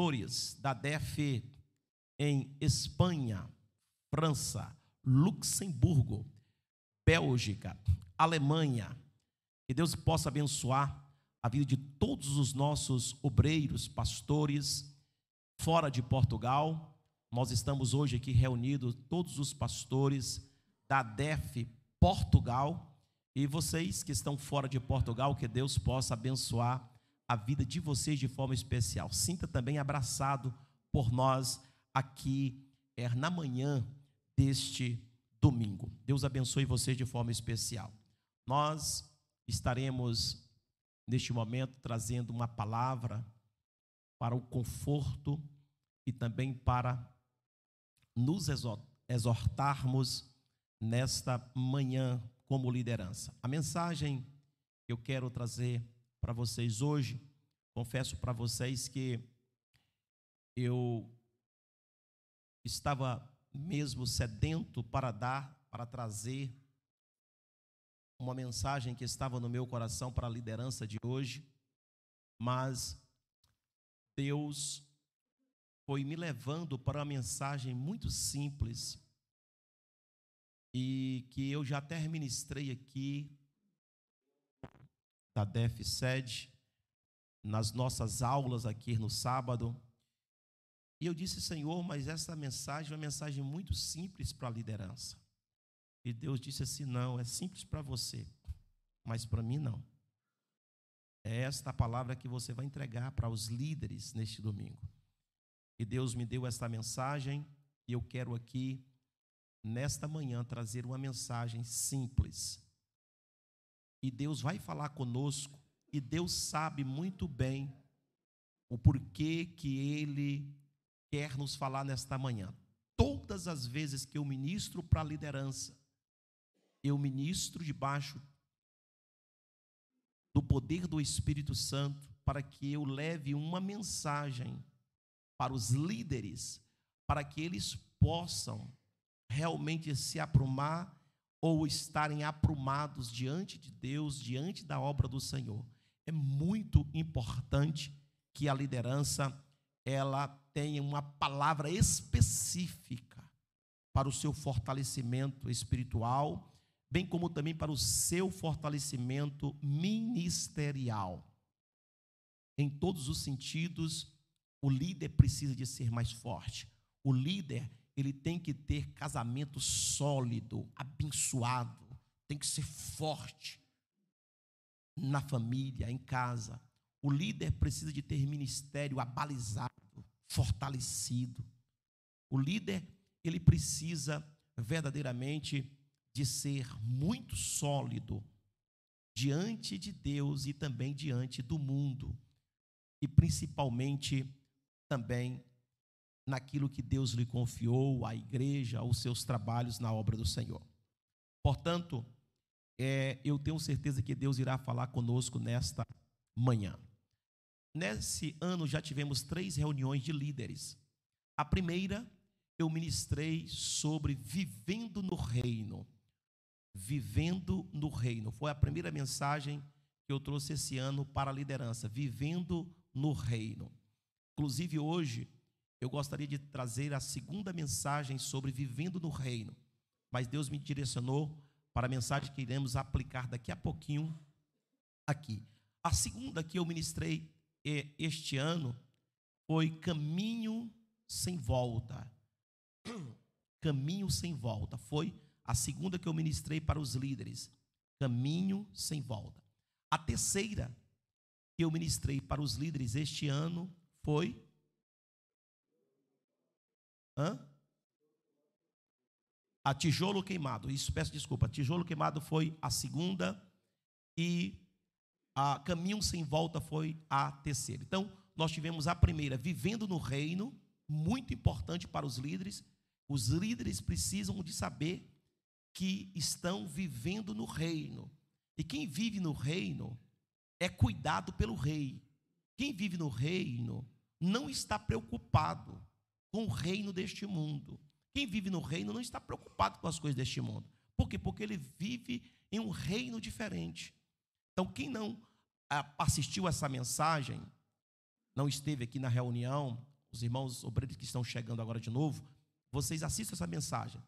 pastores da DF em Espanha, França, Luxemburgo, Bélgica, Alemanha. Que Deus possa abençoar a vida de todos os nossos obreiros, pastores, fora de Portugal. Nós estamos hoje aqui reunidos, todos os pastores da DEF Portugal. E vocês que estão fora de Portugal, que Deus possa abençoar a vida de vocês de forma especial. Sinta também abraçado por nós aqui é, na manhã deste domingo. Deus abençoe vocês de forma especial. Nós estaremos neste momento trazendo uma palavra para o conforto e também para nos exortarmos nesta manhã como liderança. A mensagem que eu quero trazer para vocês hoje, confesso para vocês que eu estava mesmo sedento para dar, para trazer uma mensagem que estava no meu coração para a liderança de hoje, mas Deus foi me levando para uma mensagem muito simples e que eu já até ministrei aqui da DEF Sede, nas nossas aulas aqui no sábado. E eu disse, Senhor, mas essa mensagem é uma mensagem muito simples para a liderança. E Deus disse assim: não, é simples para você, mas para mim não. É esta palavra que você vai entregar para os líderes neste domingo. E Deus me deu esta mensagem, e eu quero aqui, nesta manhã, trazer uma mensagem simples. E Deus vai falar conosco, e Deus sabe muito bem o porquê que Ele quer nos falar nesta manhã. Todas as vezes que eu ministro para a liderança, eu ministro debaixo do poder do Espírito Santo para que eu leve uma mensagem para os líderes, para que eles possam realmente se aprumar ou estarem aprumados diante de Deus, diante da obra do Senhor. É muito importante que a liderança ela tenha uma palavra específica para o seu fortalecimento espiritual bem como também para o seu fortalecimento ministerial. Em todos os sentidos, o líder precisa de ser mais forte. O líder, ele tem que ter casamento sólido, abençoado, tem que ser forte na família, em casa. O líder precisa de ter ministério abalizado, fortalecido. O líder, ele precisa verdadeiramente de ser muito sólido diante de Deus e também diante do mundo, e principalmente também naquilo que Deus lhe confiou, à igreja, aos seus trabalhos na obra do Senhor. Portanto, é, eu tenho certeza que Deus irá falar conosco nesta manhã. Nesse ano já tivemos três reuniões de líderes. A primeira, eu ministrei sobre vivendo no reino vivendo no reino. Foi a primeira mensagem que eu trouxe esse ano para a liderança, vivendo no reino. Inclusive hoje eu gostaria de trazer a segunda mensagem sobre vivendo no reino, mas Deus me direcionou para a mensagem que iremos aplicar daqui a pouquinho aqui. A segunda que eu ministrei este ano foi caminho sem volta. Caminho sem volta. Foi a segunda que eu ministrei para os líderes, caminho sem volta. A terceira que eu ministrei para os líderes este ano foi. Hã? A tijolo queimado. Isso, peço desculpa. Tijolo queimado foi a segunda e a caminho sem volta foi a terceira. Então, nós tivemos a primeira, vivendo no reino, muito importante para os líderes. Os líderes precisam de saber que estão vivendo no reino. E quem vive no reino é cuidado pelo rei. Quem vive no reino não está preocupado com o reino deste mundo. Quem vive no reino não está preocupado com as coisas deste mundo. Por quê? Porque ele vive em um reino diferente. Então, quem não assistiu essa mensagem, não esteve aqui na reunião, os irmãos obreiros que estão chegando agora de novo, vocês assistam essa mensagem.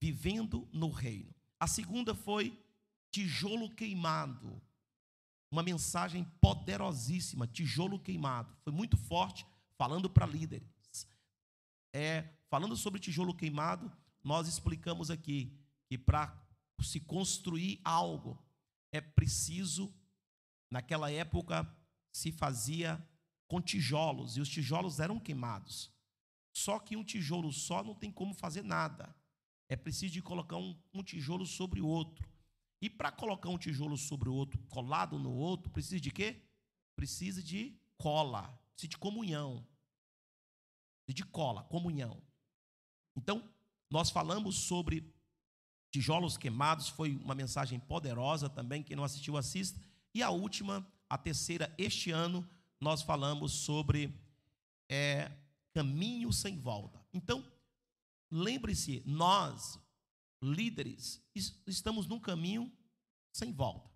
Vivendo no reino. A segunda foi tijolo queimado. Uma mensagem poderosíssima, tijolo queimado. Foi muito forte, falando para líderes. É, falando sobre tijolo queimado, nós explicamos aqui que para se construir algo é preciso, naquela época, se fazia com tijolos, e os tijolos eram queimados. Só que um tijolo só não tem como fazer nada. É preciso de colocar um, um tijolo sobre o outro. E para colocar um tijolo sobre o outro, colado no outro, precisa de quê? Precisa de cola, precisa de comunhão. Precisa de cola, comunhão. Então, nós falamos sobre tijolos queimados, foi uma mensagem poderosa também, quem não assistiu, assista. E a última, a terceira, este ano, nós falamos sobre é, caminho sem volta. Então, lembre-se, nós, líderes, estamos num caminho sem volta.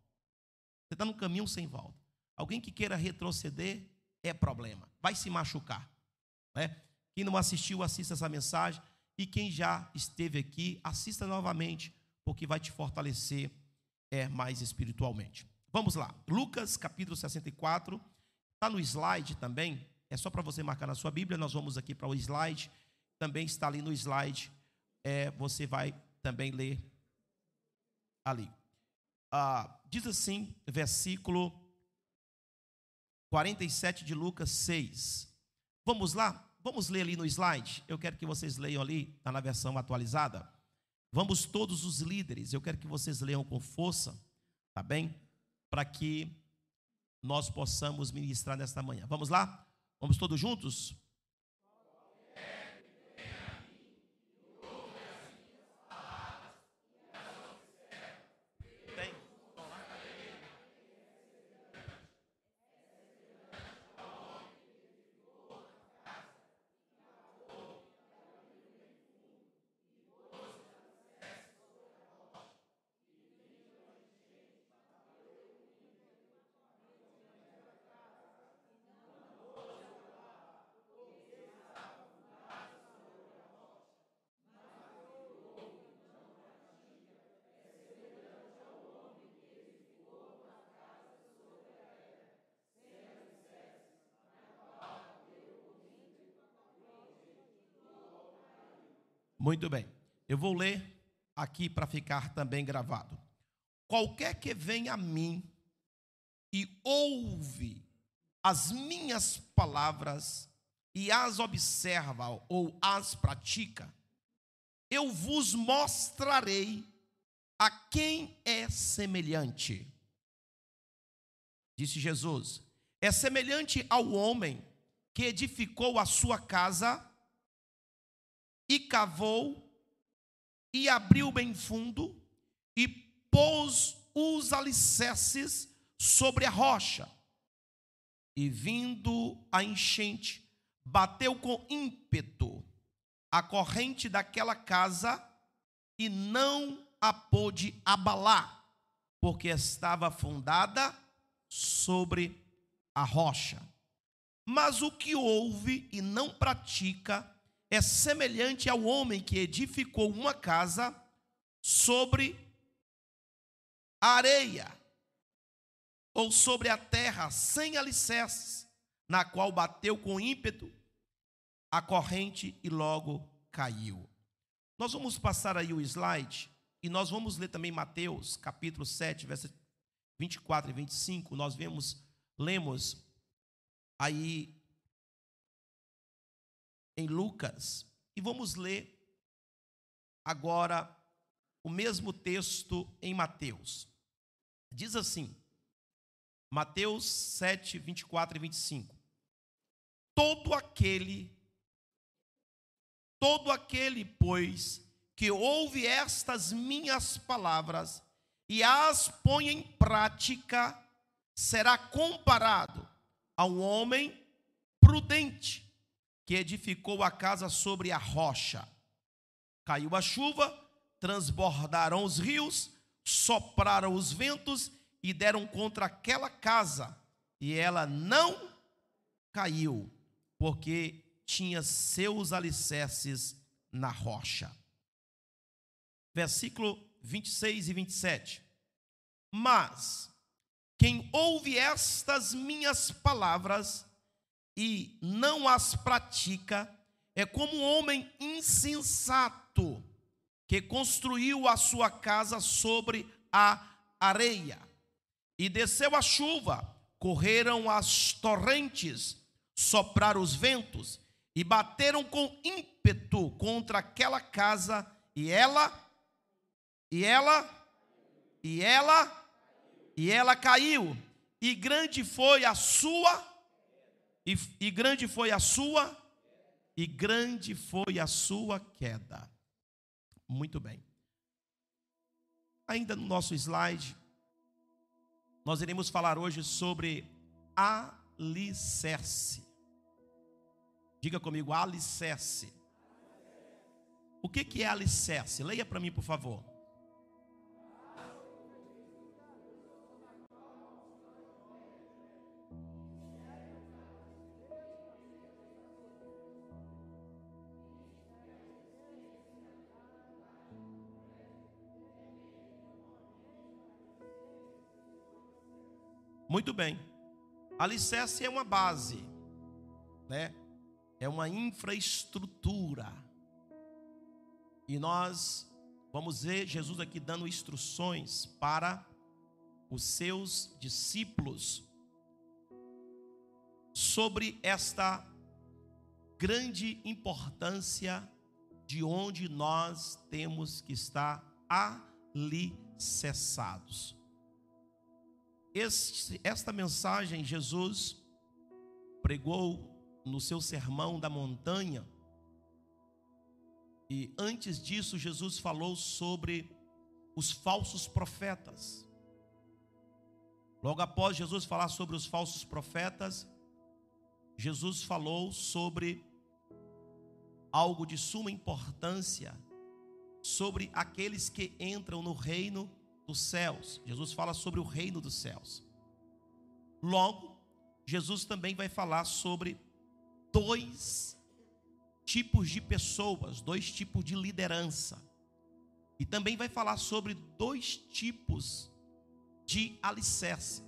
Você está num caminho sem volta. Alguém que queira retroceder é problema, vai se machucar. Né? Quem não assistiu, assista essa mensagem. E quem já esteve aqui, assista novamente, porque vai te fortalecer é, mais espiritualmente. Vamos lá, Lucas capítulo 64 Está no slide também, é só para você marcar na sua Bíblia, nós vamos aqui para o slide, também está ali no slide, é, você vai também ler ali. Ah, diz assim, versículo 47 de Lucas 6. Vamos lá? Vamos ler ali no slide? Eu quero que vocês leiam ali, está na versão atualizada. Vamos todos os líderes, eu quero que vocês leiam com força, tá bem? Para que nós possamos ministrar nesta manhã. Vamos lá? Vamos todos juntos? Muito bem. Eu vou ler aqui para ficar também gravado. Qualquer que venha a mim e ouve as minhas palavras e as observa ou as pratica, eu vos mostrarei a quem é semelhante. Disse Jesus: é semelhante ao homem que edificou a sua casa e cavou, e abriu bem fundo, e pôs os alicerces sobre a rocha. E vindo a enchente, bateu com ímpeto a corrente daquela casa e não a pôde abalar, porque estava fundada sobre a rocha. Mas o que ouve e não pratica é semelhante ao homem que edificou uma casa sobre areia ou sobre a terra sem alicerces, na qual bateu com ímpeto a corrente e logo caiu. Nós vamos passar aí o slide e nós vamos ler também Mateus, capítulo 7, versos 24 e 25. Nós vemos, lemos aí em Lucas. E vamos ler agora o mesmo texto em Mateus. Diz assim, Mateus 7, 24 e 25. Todo aquele, todo aquele, pois, que ouve estas minhas palavras e as põe em prática, será comparado a um homem prudente que edificou a casa sobre a rocha. Caiu a chuva, transbordaram os rios, sopraram os ventos e deram contra aquela casa, e ela não caiu, porque tinha seus alicerces na rocha. Versículo 26 e 27. Mas quem ouve estas minhas palavras e não as pratica é como um homem insensato que construiu a sua casa sobre a areia. E desceu a chuva, correram as torrentes, sopraram os ventos e bateram com ímpeto contra aquela casa, e ela, e ela, e ela, e ela caiu, e grande foi a sua, e, e grande foi a sua, e grande foi a sua queda. Muito bem. Ainda no nosso slide, nós iremos falar hoje sobre alicerce. Diga comigo, alicerce. O que, que é alicerce? Leia para mim, por favor. Muito bem. Alicerce é uma base, né? É uma infraestrutura. E nós vamos ver Jesus aqui dando instruções para os seus discípulos sobre esta grande importância de onde nós temos que estar alicerçados. Este, esta mensagem Jesus pregou no seu sermão da montanha. E antes disso, Jesus falou sobre os falsos profetas. Logo após Jesus falar sobre os falsos profetas, Jesus falou sobre algo de suma importância, sobre aqueles que entram no reino dos céus. Jesus fala sobre o reino dos céus. Logo, Jesus também vai falar sobre dois tipos de pessoas, dois tipos de liderança. E também vai falar sobre dois tipos de alicerce.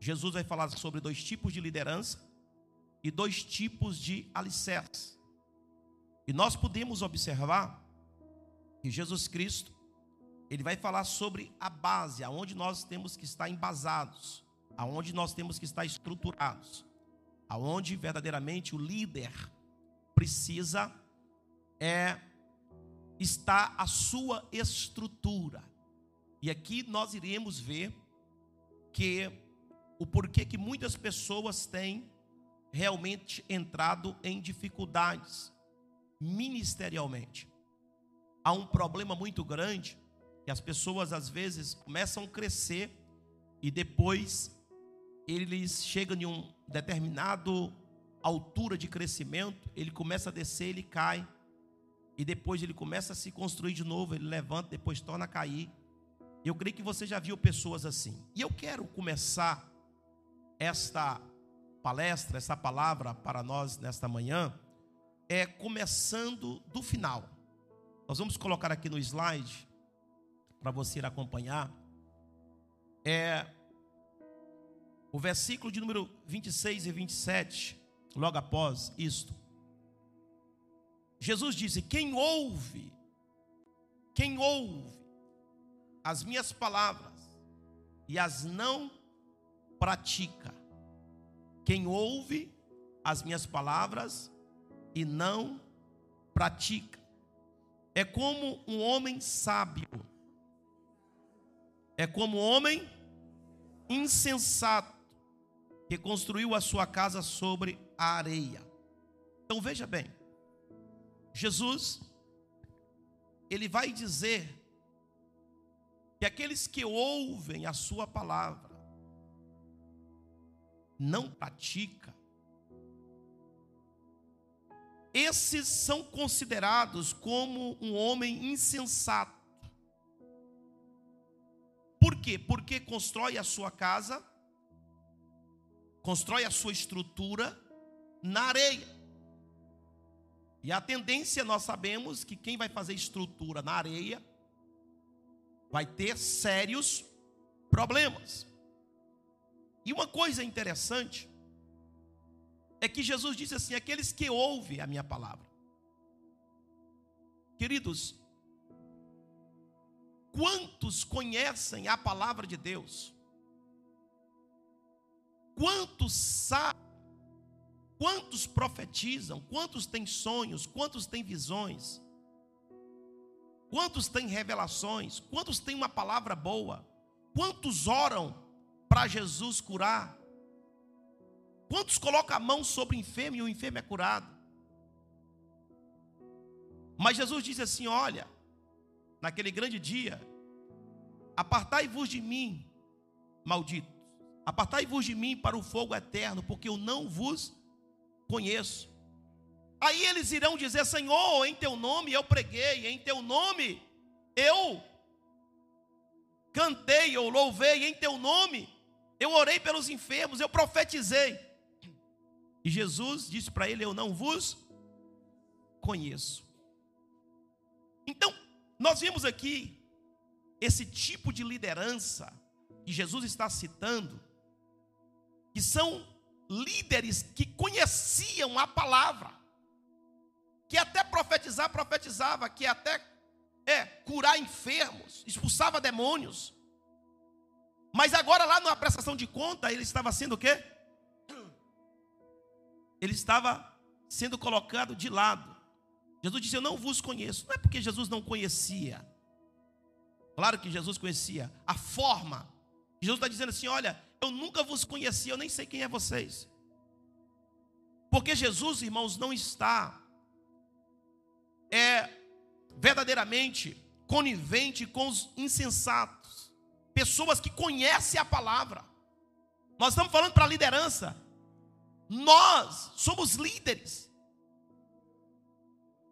Jesus vai falar sobre dois tipos de liderança e dois tipos de alicerce. E nós podemos observar que Jesus Cristo ele vai falar sobre a base, aonde nós temos que estar embasados, aonde nós temos que estar estruturados, aonde verdadeiramente o líder precisa é estar a sua estrutura. E aqui nós iremos ver que o porquê que muitas pessoas têm realmente entrado em dificuldades ministerialmente. Há um problema muito grande que as pessoas às vezes começam a crescer e depois eles chegam em um determinado altura de crescimento, ele começa a descer, ele cai, e depois ele começa a se construir de novo, ele levanta, depois torna a cair. Eu creio que você já viu pessoas assim. E eu quero começar esta palestra, essa palavra para nós nesta manhã, é começando do final. Nós vamos colocar aqui no slide para você ir acompanhar, é o versículo de número 26 e 27, logo após isto. Jesus disse: Quem ouve, quem ouve as minhas palavras e as não pratica, quem ouve as minhas palavras e não pratica, é como um homem sábio é como homem insensato que construiu a sua casa sobre a areia. Então veja bem, Jesus, ele vai dizer que aqueles que ouvem a sua palavra, não pratica, esses são considerados como um homem insensato. Quê? Porque constrói a sua casa, constrói a sua estrutura na areia. E a tendência, nós sabemos que quem vai fazer estrutura na areia vai ter sérios problemas. E uma coisa interessante é que Jesus disse assim: aqueles que ouvem a minha palavra. Queridos, quantos conhecem a palavra de Deus? Quantos sabem? Quantos profetizam? Quantos têm sonhos? Quantos têm visões? Quantos têm revelações? Quantos têm uma palavra boa? Quantos oram para Jesus curar? Quantos colocam a mão sobre o enfermo e o enfermo é curado? Mas Jesus disse assim: Olha, naquele grande dia, apartai-vos de mim, malditos, apartai-vos de mim para o fogo eterno, porque eu não vos conheço. Aí eles irão dizer: Senhor, em teu nome eu preguei, em teu nome eu cantei, eu louvei, em teu nome eu orei pelos enfermos, eu profetizei. E Jesus disse para ele: Eu não vos conheço. Então, nós vimos aqui esse tipo de liderança que Jesus está citando, que são líderes que conheciam a palavra, que até profetizar, profetizava, que até é curar enfermos, expulsava demônios. Mas agora lá na prestação de conta, ele estava sendo o quê? Ele estava sendo colocado de lado. Jesus disse: Eu não vos conheço. Não é porque Jesus não conhecia. Claro que Jesus conhecia a forma. Jesus está dizendo assim: Olha, eu nunca vos conheci, eu nem sei quem é vocês. Porque Jesus, irmãos, não está é verdadeiramente conivente com os insensatos, pessoas que conhecem a palavra. Nós estamos falando para a liderança. Nós somos líderes.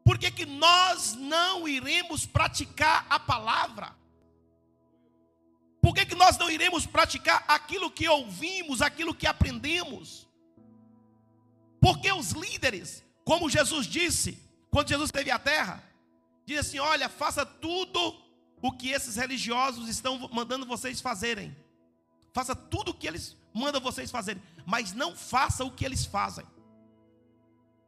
Por que, que nós não iremos praticar a palavra? Por que, que nós não iremos praticar aquilo que ouvimos, aquilo que aprendemos? Porque os líderes, como Jesus disse, quando Jesus esteve à terra, diz assim: olha, faça tudo o que esses religiosos estão mandando vocês fazerem. Faça tudo o que eles mandam vocês fazerem, mas não faça o que eles fazem.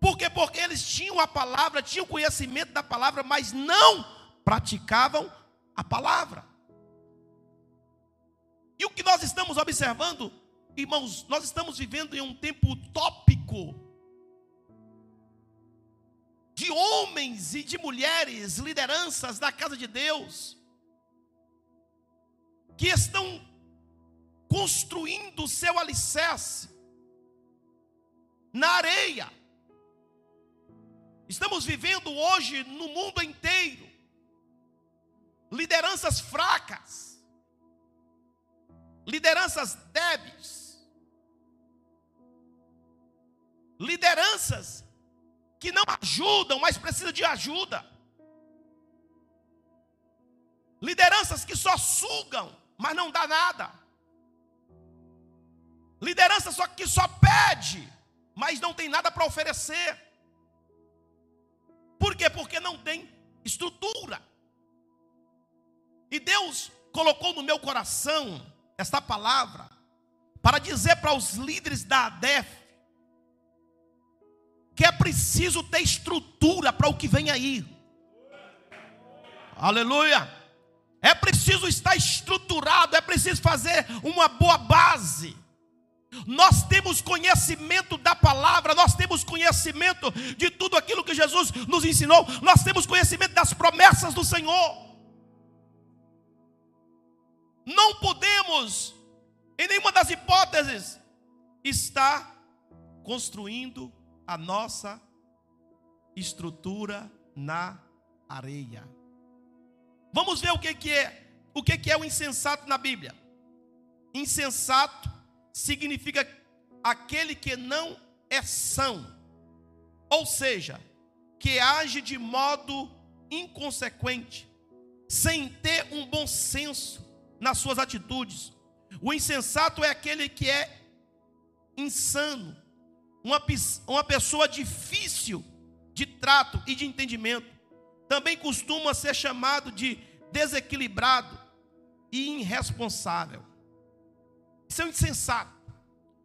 Por quê? Porque eles tinham a palavra, tinham conhecimento da palavra, mas não praticavam a palavra. E o que nós estamos observando, irmãos, nós estamos vivendo em um tempo utópico de homens e de mulheres, lideranças da casa de Deus, que estão construindo seu alicerce na areia. Estamos vivendo hoje no mundo inteiro lideranças fracas, lideranças débeis, lideranças que não ajudam, mas precisam de ajuda, lideranças que só sugam, mas não dá nada, liderança só que só pede, mas não tem nada para oferecer. Por quê? Porque não tem estrutura. E Deus colocou no meu coração esta palavra para dizer para os líderes da ADEF que é preciso ter estrutura para o que vem aí. Aleluia! É preciso estar estruturado, é preciso fazer uma boa base. Nós temos conhecimento da palavra, nós temos conhecimento de tudo aquilo que Jesus nos ensinou, nós temos conhecimento das promessas do Senhor. Não podemos, em nenhuma das hipóteses, estar construindo a nossa estrutura na areia. Vamos ver o que, que é, o que, que é o insensato na Bíblia. Insensato significa aquele que não é são, ou seja, que age de modo inconsequente, sem ter um bom senso, nas suas atitudes. O insensato é aquele que é insano, uma, uma pessoa difícil de trato e de entendimento. Também costuma ser chamado de desequilibrado e irresponsável. Isso é um insensato.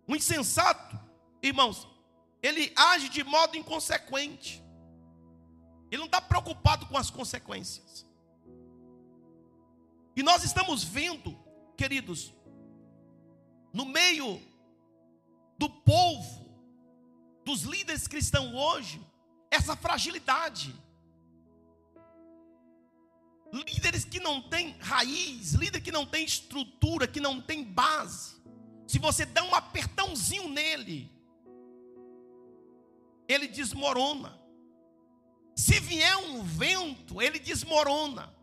Um insensato, irmãos, ele age de modo inconsequente. Ele não está preocupado com as consequências. E nós estamos vendo, queridos, no meio do povo, dos líderes cristãos hoje, essa fragilidade. Líderes que não têm raiz, líder que não tem estrutura, que não tem base. Se você dá um apertãozinho nele, ele desmorona. Se vier um vento, ele desmorona.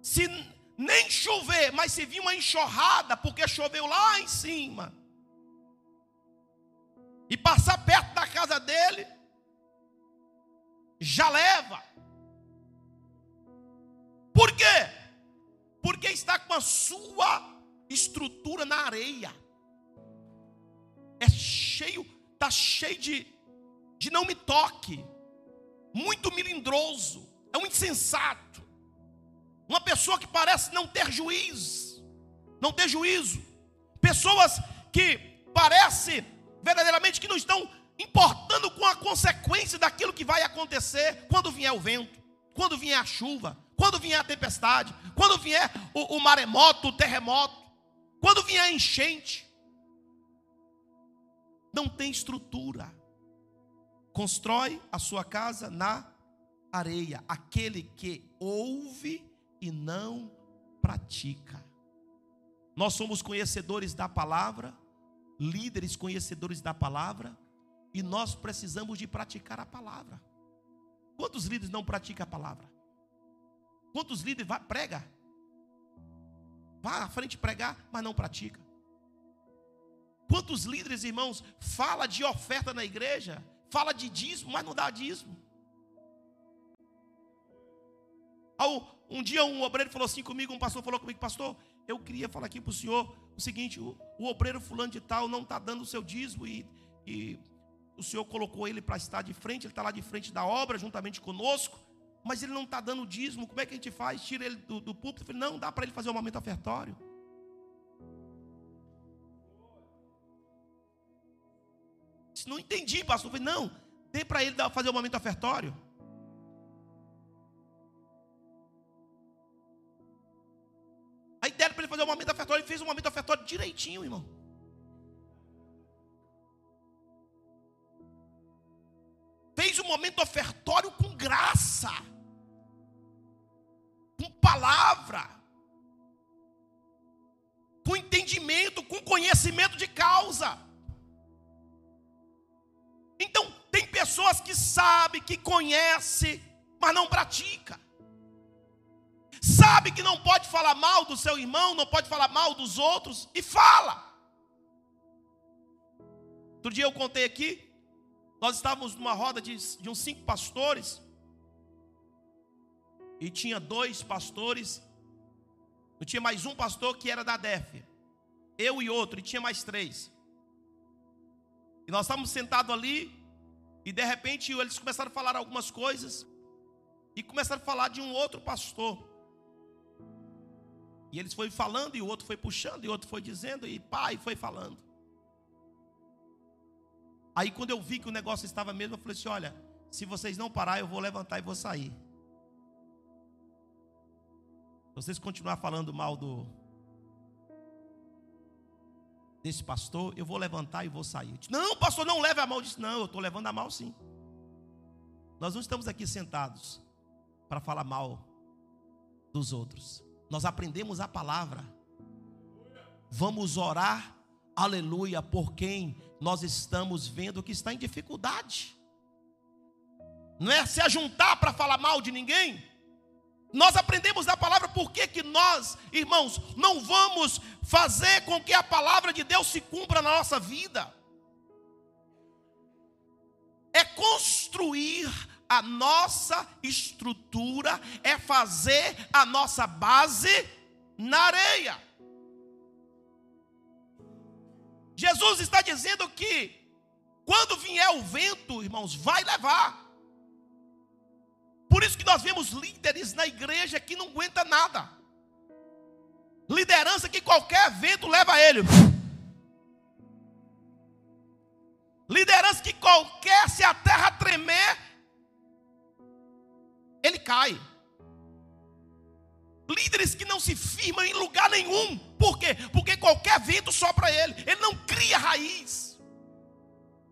Se nem chover, mas se vir uma enxurrada, porque choveu lá em cima, e passar perto da casa dele, já leva. Por quê? Porque está com a sua estrutura na areia. É cheio, está cheio de, de não me toque. Muito melindroso. É um insensato. Uma pessoa que parece não ter juízo. Não ter juízo. Pessoas que parece verdadeiramente que não estão importando com a consequência daquilo que vai acontecer quando vier o vento, quando vier a chuva, quando vier a tempestade, quando vier o, o maremoto, o terremoto, quando vier a enchente. Não tem estrutura. Constrói a sua casa na areia. Aquele que ouve e não pratica. Nós somos conhecedores da palavra, líderes conhecedores da palavra, e nós precisamos de praticar a palavra. Quantos líderes não praticam a palavra? Quantos líderes prega? Vá à frente pregar, mas não pratica. Quantos líderes, irmãos, fala de oferta na igreja, fala de dízimo, mas não dá dízimo. Um dia um obreiro falou assim comigo, um pastor falou comigo, pastor, eu queria falar aqui para o senhor o seguinte: o, o, obreiro fulano de tal não está dando o seu dízimo e, e o senhor colocou ele para estar de frente, ele está lá de frente da obra juntamente conosco mas ele não está dando dízimo, como é que a gente faz? Tira ele do, do púlpito? Falei, não, dá para ele fazer um momento ofertório. Não entendi, pastor. Falei, não, dê para ele fazer um momento ofertório. A ideia para ele fazer um momento ofertório, ele fez um momento ofertório direitinho, irmão. Fez um momento ofertório com graça com palavra, com entendimento, com conhecimento de causa. Então, tem pessoas que sabem, que conhecem, mas não pratica. Sabe que não pode falar mal do seu irmão, não pode falar mal dos outros e fala. Outro dia eu contei aqui, nós estávamos numa roda de, de uns cinco pastores, e tinha dois pastores, não tinha mais um pastor que era da DEF, eu e outro, e tinha mais três. E nós estávamos sentados ali, e de repente eles começaram a falar algumas coisas, e começaram a falar de um outro pastor. E eles foi falando, e o outro foi puxando, e o outro foi dizendo, e pai foi falando. Aí quando eu vi que o negócio estava mesmo, eu falei assim: olha, se vocês não parar, eu vou levantar e vou sair. Se vocês continuar falando mal do desse pastor, eu vou levantar e vou sair. Disse, não, pastor, não leve a mal. Eu disse, não, eu estou levando a mal sim. Nós não estamos aqui sentados para falar mal dos outros. Nós aprendemos a palavra. Vamos orar, aleluia, por quem nós estamos vendo que está em dificuldade. Não é se ajuntar para falar mal de ninguém. Nós aprendemos da palavra por que, que nós, irmãos, não vamos fazer com que a palavra de Deus se cumpra na nossa vida. É construir a nossa estrutura, é fazer a nossa base na areia. Jesus está dizendo que Quando vier o vento, irmãos, vai levar. Por isso que nós vemos líderes na igreja que não aguenta nada. Liderança que qualquer vento leva ele. Liderança que qualquer, se a terra tremer, ele cai. Líderes que não se firmam em lugar nenhum. Por quê? Porque qualquer vento sopra ele. Ele não cria raiz.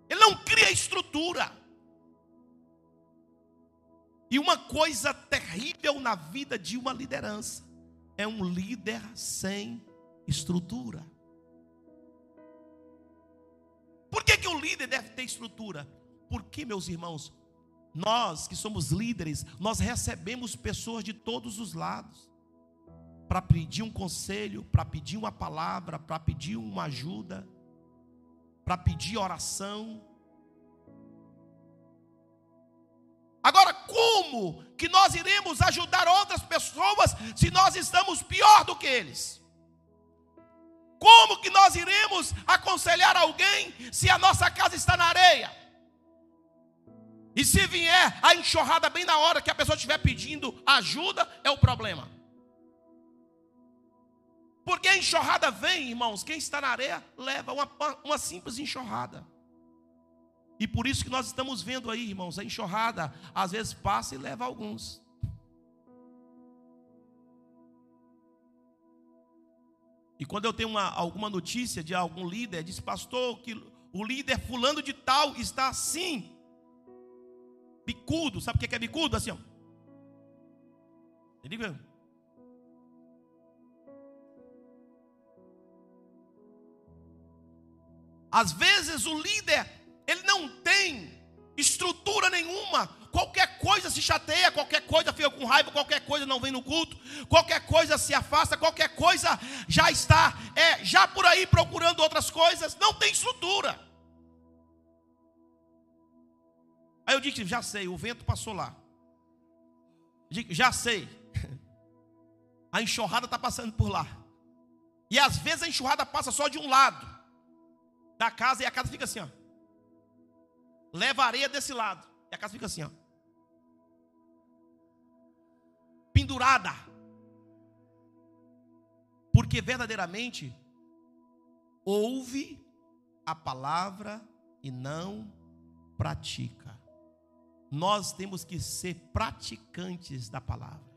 Ele não cria estrutura. E uma coisa terrível na vida de uma liderança é um líder sem estrutura. Por que, que o líder deve ter estrutura? Porque, meus irmãos, nós que somos líderes, nós recebemos pessoas de todos os lados para pedir um conselho, para pedir uma palavra, para pedir uma ajuda, para pedir oração. Agora, como que nós iremos ajudar outras pessoas se nós estamos pior do que eles? Como que nós iremos aconselhar alguém se a nossa casa está na areia? E se vier a enxurrada bem na hora que a pessoa estiver pedindo ajuda, é o problema. Porque a enxurrada vem, irmãos, quem está na areia leva uma, uma simples enxurrada. E por isso que nós estamos vendo aí, irmãos, a enxurrada às vezes passa e leva alguns. E quando eu tenho uma, alguma notícia de algum líder, diz, pastor, que o líder fulano de tal está assim, bicudo, sabe o que é bicudo? Assim, ó. Ele Às vezes o líder, ele não tem estrutura nenhuma, qualquer coisa se chateia, qualquer coisa fica com raiva, qualquer coisa não vem no culto, qualquer coisa se afasta, qualquer coisa já está, é, já por aí procurando outras coisas, não tem estrutura. Aí eu disse, já sei, o vento passou lá. Já sei. A enxurrada está passando por lá. E às vezes a enxurrada passa só de um lado da casa e a casa fica assim, ó. Leva areia desse lado. E a casa fica assim, ó. pendurada. Porque verdadeiramente ouve a palavra e não pratica. Nós temos que ser praticantes da palavra.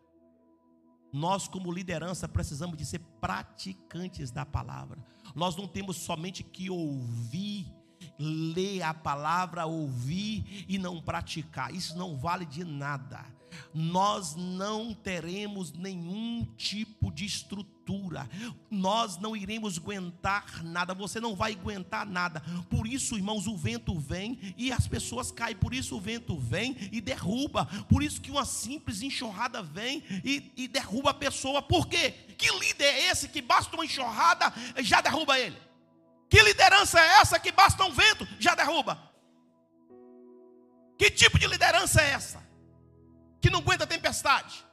Nós, como liderança, precisamos de ser praticantes da palavra. Nós não temos somente que ouvir ler a palavra, ouvir e não praticar. Isso não vale de nada. Nós não teremos nenhum tipo de estrutura. Nós não iremos aguentar nada. Você não vai aguentar nada. Por isso, irmãos, o vento vem e as pessoas caem. Por isso o vento vem e derruba. Por isso que uma simples enxurrada vem e, e derruba a pessoa. Por quê? Que líder é esse que basta uma enxurrada já derruba ele? Que liderança é essa que basta um vento já derruba? Que tipo de liderança é essa? Que não aguenta tempestade.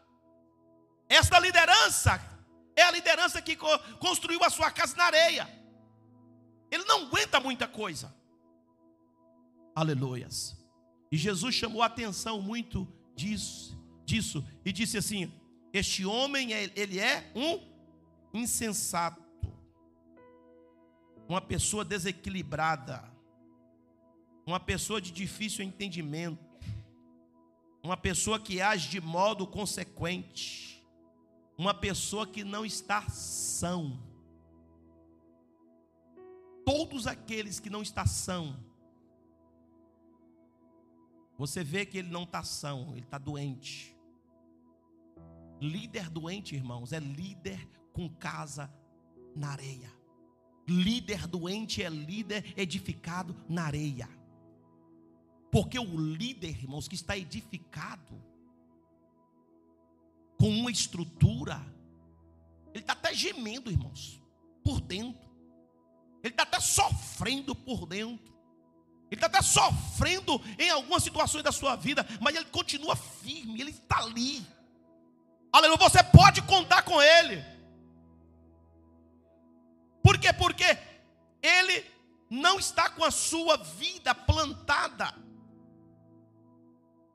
Esta liderança é a liderança que construiu a sua casa na areia. Ele não aguenta muita coisa. Aleluias. E Jesus chamou a atenção muito disso, disso e disse assim: Este homem ele é um insensato uma pessoa desequilibrada, uma pessoa de difícil entendimento, uma pessoa que age de modo consequente, uma pessoa que não está são. Todos aqueles que não estão são, você vê que ele não está são, ele está doente. Líder doente, irmãos, é líder com casa na areia. Líder doente é líder edificado na areia. Porque o líder, irmãos, que está edificado com uma estrutura, ele está até gemendo, irmãos, por dentro. Ele está até sofrendo por dentro. Ele está até sofrendo em algumas situações da sua vida, mas ele continua firme, ele está ali. Aleluia, você pode contar com ele. Por quê? Porque ele não está com a sua vida plantada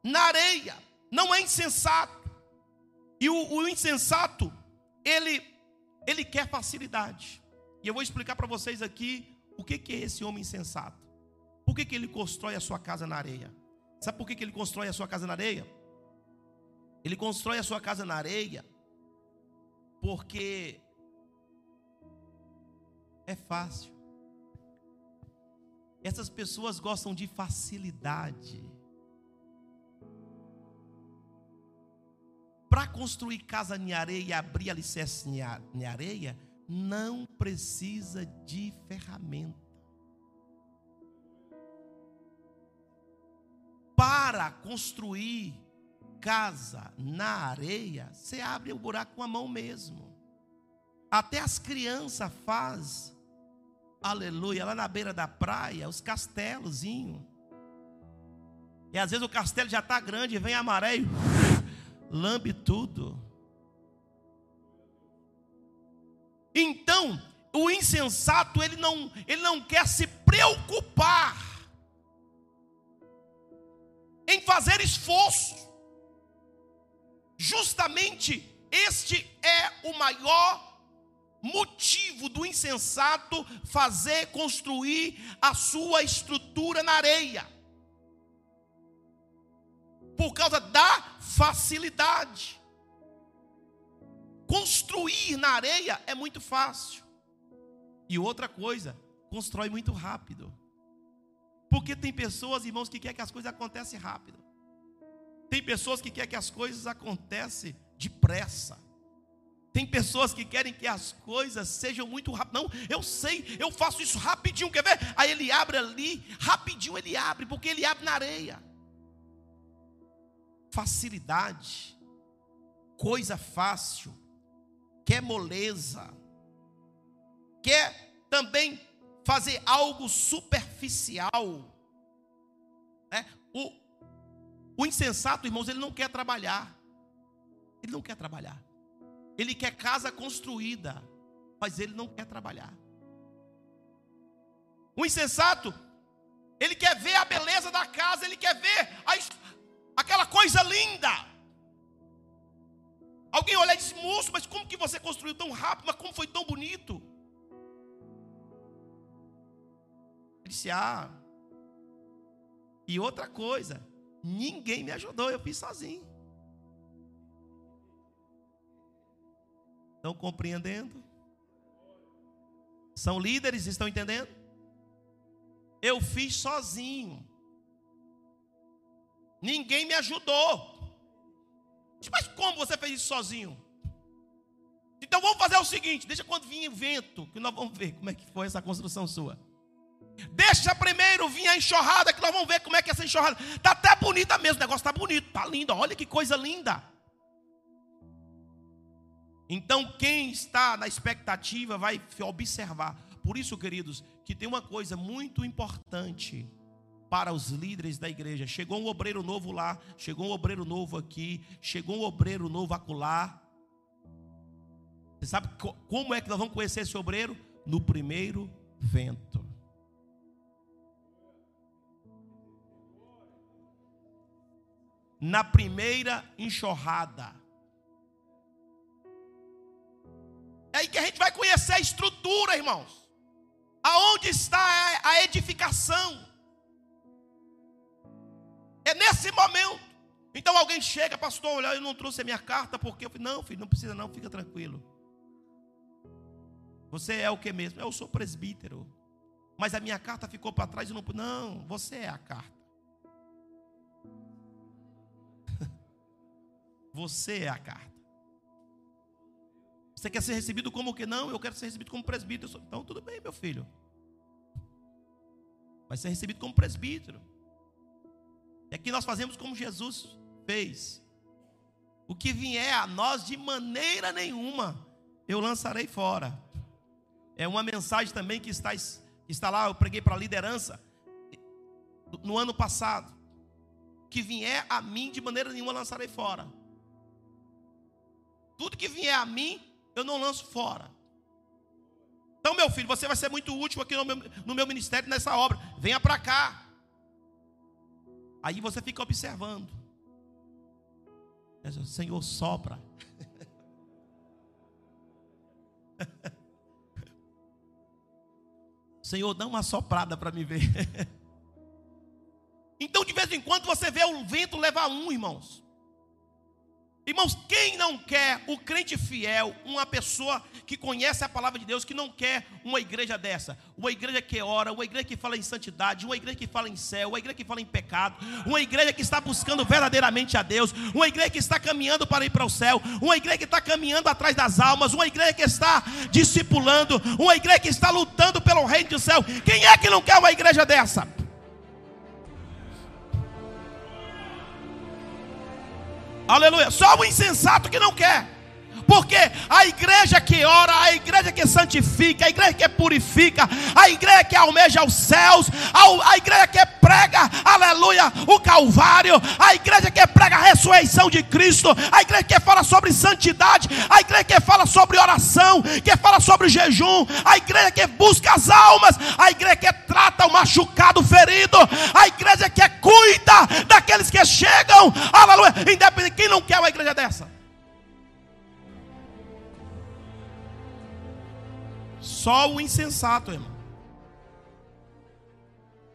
na areia, não é insensato. E o, o insensato, ele, ele quer facilidade. E eu vou explicar para vocês aqui o que, que é esse homem insensato. Por que, que ele constrói a sua casa na areia? Sabe por que, que ele constrói a sua casa na areia? Ele constrói a sua casa na areia porque é fácil. Essas pessoas gostam de facilidade. Para construir casa em areia e abrir alicerce em areia, não precisa de ferramenta. Para construir casa na areia, você abre o buraco com a mão mesmo. Até as crianças faz, aleluia, lá na beira da praia, os castelozinhos. E às vezes o castelo já está grande, vem a maré e lambe tudo. Então, o insensato, ele não, ele não quer se preocupar em fazer esforço. Justamente este é o maior motivo do insensato fazer construir a sua estrutura na areia. Por causa da facilidade. Construir na areia é muito fácil. E outra coisa, constrói muito rápido. Porque tem pessoas, irmãos, que querem que as coisas aconteçam rápido. Tem pessoas que querem que as coisas aconteçam depressa. Tem pessoas que querem que as coisas sejam muito rápidas. Não, eu sei, eu faço isso rapidinho, quer ver? Aí ele abre ali, rapidinho ele abre, porque ele abre na areia. Facilidade, coisa fácil, quer moleza, quer também fazer algo superficial. É, o, o insensato, irmãos, ele não quer trabalhar. Ele não quer trabalhar. Ele quer casa construída, mas ele não quer trabalhar. O insensato, ele quer ver a beleza da casa, ele quer ver a, aquela coisa linda. Alguém olha e diz, moço, mas como que você construiu tão rápido, mas como foi tão bonito? Ele disse, ah, e outra coisa, ninguém me ajudou, eu fiz sozinho. Estão compreendendo? São líderes, estão entendendo? Eu fiz sozinho. Ninguém me ajudou. Mas como você fez isso sozinho? Então vamos fazer o seguinte: deixa quando vir o vento, que nós vamos ver como é que foi essa construção sua. Deixa primeiro vir a enxurrada, que nós vamos ver como é que é essa enxurrada. Está até bonita mesmo, o negócio está bonito, está lindo. Olha que coisa linda. Então, quem está na expectativa vai observar. Por isso, queridos, que tem uma coisa muito importante para os líderes da igreja. Chegou um obreiro novo lá, chegou um obreiro novo aqui, chegou um obreiro novo acolá. Você sabe como é que nós vamos conhecer esse obreiro? No primeiro vento. Na primeira enxurrada. É aí que a gente vai conhecer a estrutura, irmãos. Aonde está a edificação? É nesse momento. Então alguém chega, pastor, olha, eu não trouxe a minha carta porque eu falei, não, filho, não precisa não, fica tranquilo. Você é o que mesmo? Eu sou presbítero. Mas a minha carta ficou para trás e não. Não, você é a carta. você é a carta. Você quer ser recebido como que não? Eu quero ser recebido como presbítero. Então tudo bem, meu filho. Vai ser recebido como presbítero. E aqui nós fazemos como Jesus fez. O que vier a nós de maneira nenhuma eu lançarei fora. É uma mensagem também que está, está lá, eu preguei para a liderança no ano passado. Que vier a mim de maneira nenhuma lançarei fora. Tudo que vier a mim, eu não lanço fora. Então, meu filho, você vai ser muito útil aqui no meu, no meu ministério, nessa obra. Venha para cá. Aí você fica observando. Senhor, sopra. Senhor, dá uma soprada para me ver. então, de vez em quando, você vê o vento levar um, irmãos. Irmãos, quem não quer o crente fiel, uma pessoa que conhece a palavra de Deus, que não quer uma igreja dessa? Uma igreja que ora, uma igreja que fala em santidade, uma igreja que fala em céu, uma igreja que fala em pecado, uma igreja que está buscando verdadeiramente a Deus, uma igreja que está caminhando para ir para o céu, uma igreja que está caminhando atrás das almas, uma igreja que está discipulando, uma igreja que está lutando pelo reino do céu. Quem é que não quer uma igreja dessa? Aleluia. Só o insensato que não quer. Porque a igreja que ora, a igreja que santifica, a igreja que purifica, a igreja que almeja os céus, a igreja que prega, aleluia, o Calvário, a igreja que prega a ressurreição de Cristo, a igreja que fala sobre santidade, a igreja que fala sobre oração, que fala sobre jejum, a igreja que busca as almas, a igreja que trata o machucado, ferido, a igreja que cuida daqueles que chegam, aleluia, independente, quem não quer uma igreja dessa? Só o insensato, irmão.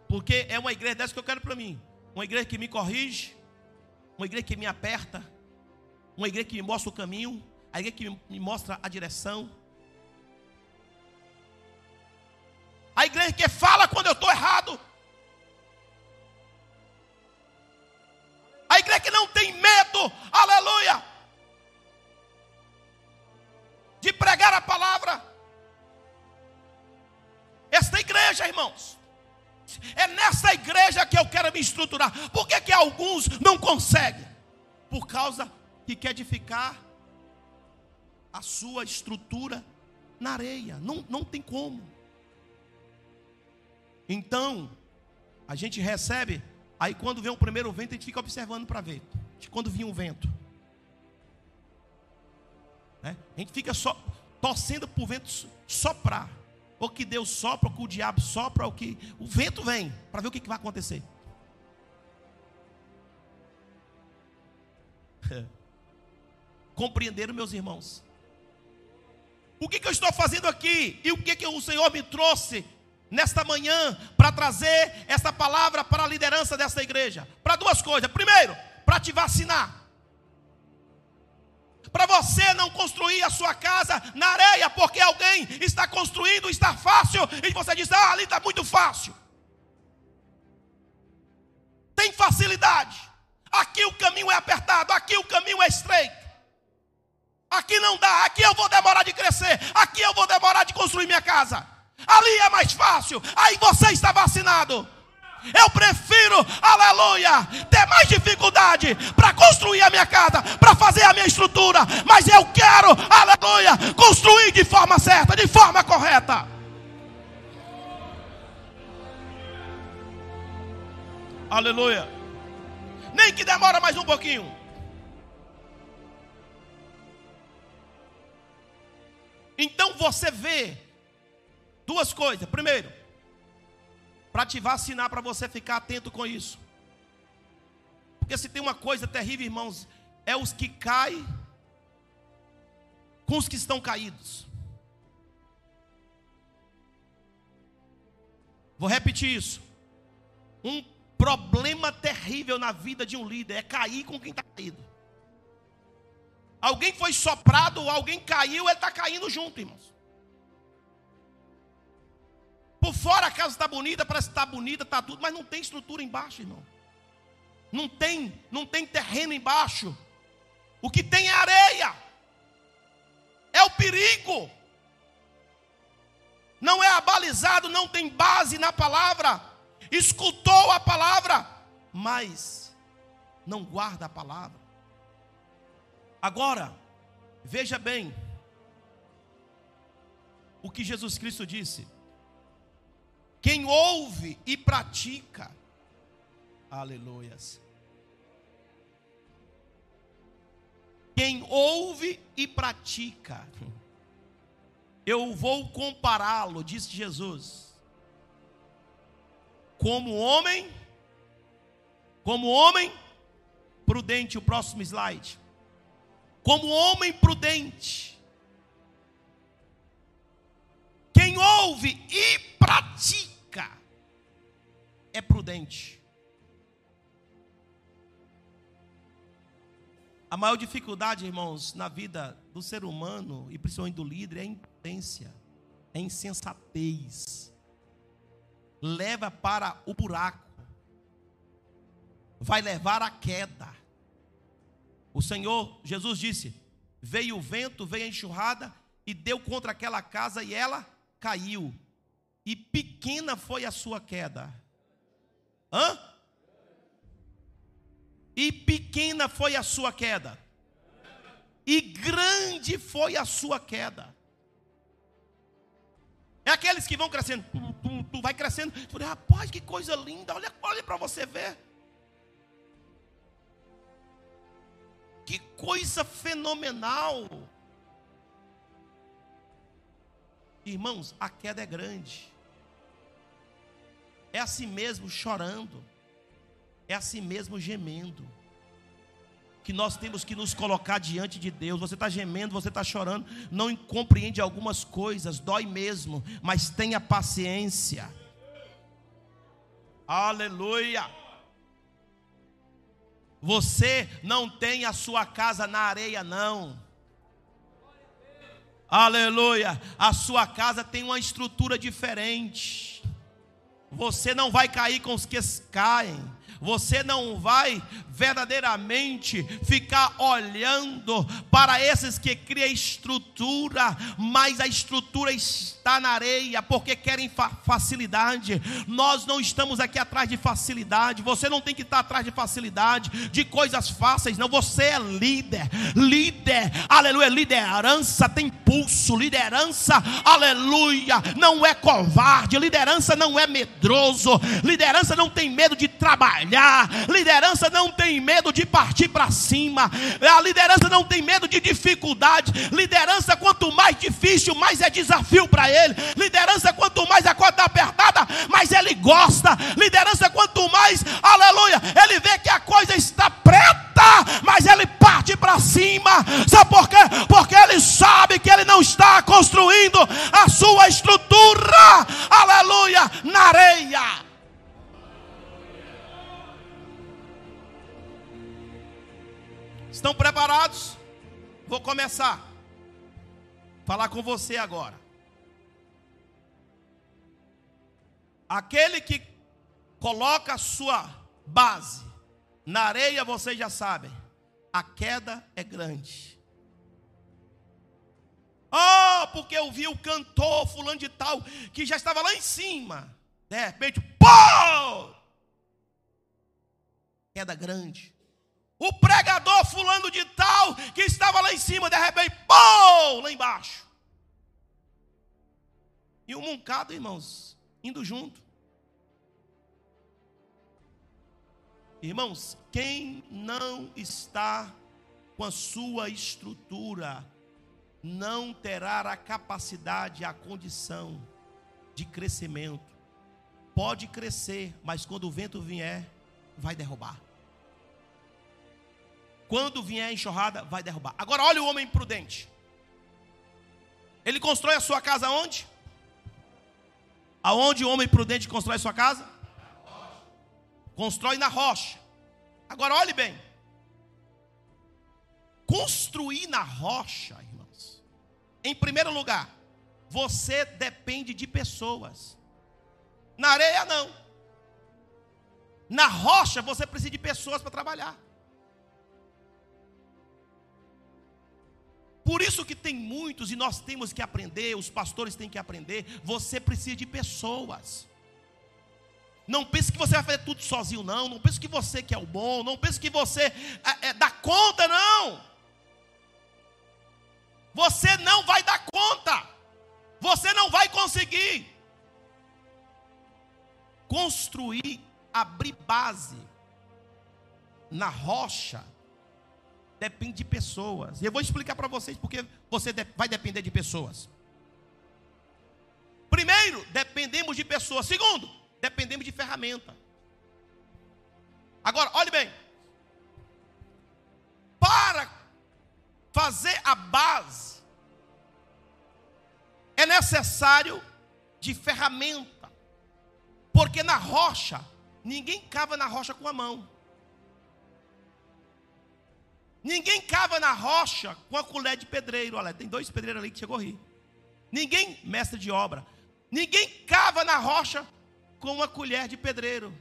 Porque é uma igreja dessa que eu quero para mim. Uma igreja que me corrige, uma igreja que me aperta, uma igreja que me mostra o caminho, a igreja que me mostra a direção. A igreja que fala quando eu estou errado. A igreja que não tem medo, aleluia, de pregar a palavra. Esta igreja, irmãos, é nessa igreja que eu quero me estruturar. Por que, que alguns não conseguem? Por causa que quer edificar a sua estrutura na areia. Não, não tem como. Então, a gente recebe, aí quando vem o primeiro vento, a gente fica observando para ver. Quando vinha o vento. Né? A gente fica só torcendo para o vento soprar ou que Deus sopra, ou que o diabo sopra, ou que o vento vem, para ver o que, que vai acontecer. Compreenderam, meus irmãos? O que, que eu estou fazendo aqui? E o que, que o Senhor me trouxe nesta manhã para trazer essa palavra para a liderança dessa igreja? Para duas coisas. Primeiro, para te vacinar para você não construir a sua casa na areia, porque alguém está construindo, está fácil, e você diz: ah, ali está muito fácil. Tem facilidade. Aqui o caminho é apertado, aqui o caminho é estreito. Aqui não dá, aqui eu vou demorar de crescer, aqui eu vou demorar de construir minha casa. Ali é mais fácil, aí você está vacinado. Eu prefiro, aleluia, ter mais dificuldade para construir a minha casa, para fazer a minha estrutura, mas eu quero, aleluia, construir de forma certa, de forma correta. Aleluia. Nem que demora mais um pouquinho. Então você vê duas coisas. Primeiro, para te vacinar, para você ficar atento com isso. Porque se tem uma coisa terrível, irmãos, é os que caem com os que estão caídos. Vou repetir isso. Um problema terrível na vida de um líder é cair com quem está caído. Alguém foi soprado, alguém caiu, ele está caindo junto, irmãos. Por fora a casa está bonita, parece que está bonita, está tudo, mas não tem estrutura embaixo, irmão. Não tem, não tem terreno embaixo. O que tem é areia. É o perigo. Não é abalizado, não tem base na palavra. Escutou a palavra, mas não guarda a palavra. Agora, veja bem o que Jesus Cristo disse. Quem ouve e pratica, aleluias. Quem ouve e pratica. Eu vou compará-lo, disse Jesus, como homem, como homem prudente. O próximo slide. Como homem prudente. Quem ouve e pratica é prudente. A maior dificuldade, irmãos, na vida do ser humano e principalmente do líder é a impotência, é a insensatez. Leva para o buraco, vai levar à queda. O Senhor Jesus disse: Veio o vento, veio a enxurrada e deu contra aquela casa e ela caiu. E pequena foi a sua queda. Hã? e pequena foi a sua queda, e grande foi a sua queda. É aqueles que vão crescendo, tu, tu, tu vai crescendo, tu rapaz, que coisa linda, olha, olha para você ver. Que coisa fenomenal. Irmãos, a queda é grande. É assim mesmo chorando é assim mesmo gemendo. Que nós temos que nos colocar diante de Deus. Você está gemendo, você está chorando, não compreende algumas coisas, dói mesmo, mas tenha paciência. Aleluia. Você não tem a sua casa na areia, não. Aleluia. A sua casa tem uma estrutura diferente. Você não vai cair com os que caem você não vai verdadeiramente ficar olhando para esses que criam estrutura, mas a estrutura está na areia, porque querem fa facilidade. Nós não estamos aqui atrás de facilidade. Você não tem que estar atrás de facilidade, de coisas fáceis, não. Você é líder, líder, aleluia. Liderança tem pulso, liderança, aleluia, não é covarde, liderança não é medroso, liderança não tem medo de trabalhar trabalhar. Liderança não tem medo de partir para cima. A liderança não tem medo de dificuldade. Liderança, quanto mais difícil, mais é desafio para ele. Liderança, quanto mais a corda está apertada, mais ele gosta. Liderança, quanto mais, aleluia, ele vê que a coisa está preta, mas ele parte para cima. Sabe por quê? Porque ele sabe que ele não está construindo a sua estrutura, aleluia, na areia. Estão preparados? Vou começar. Falar com você agora. Aquele que coloca a sua base na areia, vocês já sabem, a queda é grande. Oh, porque eu vi o cantor fulano de tal que já estava lá em cima. De repente, pô! Queda grande. O pregador fulano de tal, que estava lá em cima, de repente, pô, lá embaixo. E o moncado, irmãos, indo junto. Irmãos, quem não está com a sua estrutura, não terá a capacidade, a condição de crescimento. Pode crescer, mas quando o vento vier, vai derrubar. Quando vier a enxurrada, vai derrubar. Agora olha o homem prudente. Ele constrói a sua casa onde? Aonde o homem prudente constrói sua casa? Constrói na rocha. Agora olhe bem. Construir na rocha, irmãos. Em primeiro lugar, você depende de pessoas. Na areia não. Na rocha você precisa de pessoas para trabalhar. Por isso que tem muitos, e nós temos que aprender, os pastores têm que aprender, você precisa de pessoas. Não pense que você vai fazer tudo sozinho, não. Não pense que você que é o bom. Não pense que você é, é, dá conta, não. Você não vai dar conta. Você não vai conseguir construir, abrir base na rocha depende de pessoas. E eu vou explicar para vocês porque você vai depender de pessoas. Primeiro, dependemos de pessoas. Segundo, dependemos de ferramenta. Agora, olhe bem. Para fazer a base, é necessário de ferramenta. Porque na rocha, ninguém cava na rocha com a mão. Ninguém cava na rocha com a colher de pedreiro. Olha, tem dois pedreiros ali que chegou a rir. Ninguém, mestre de obra, ninguém cava na rocha com uma colher de pedreiro.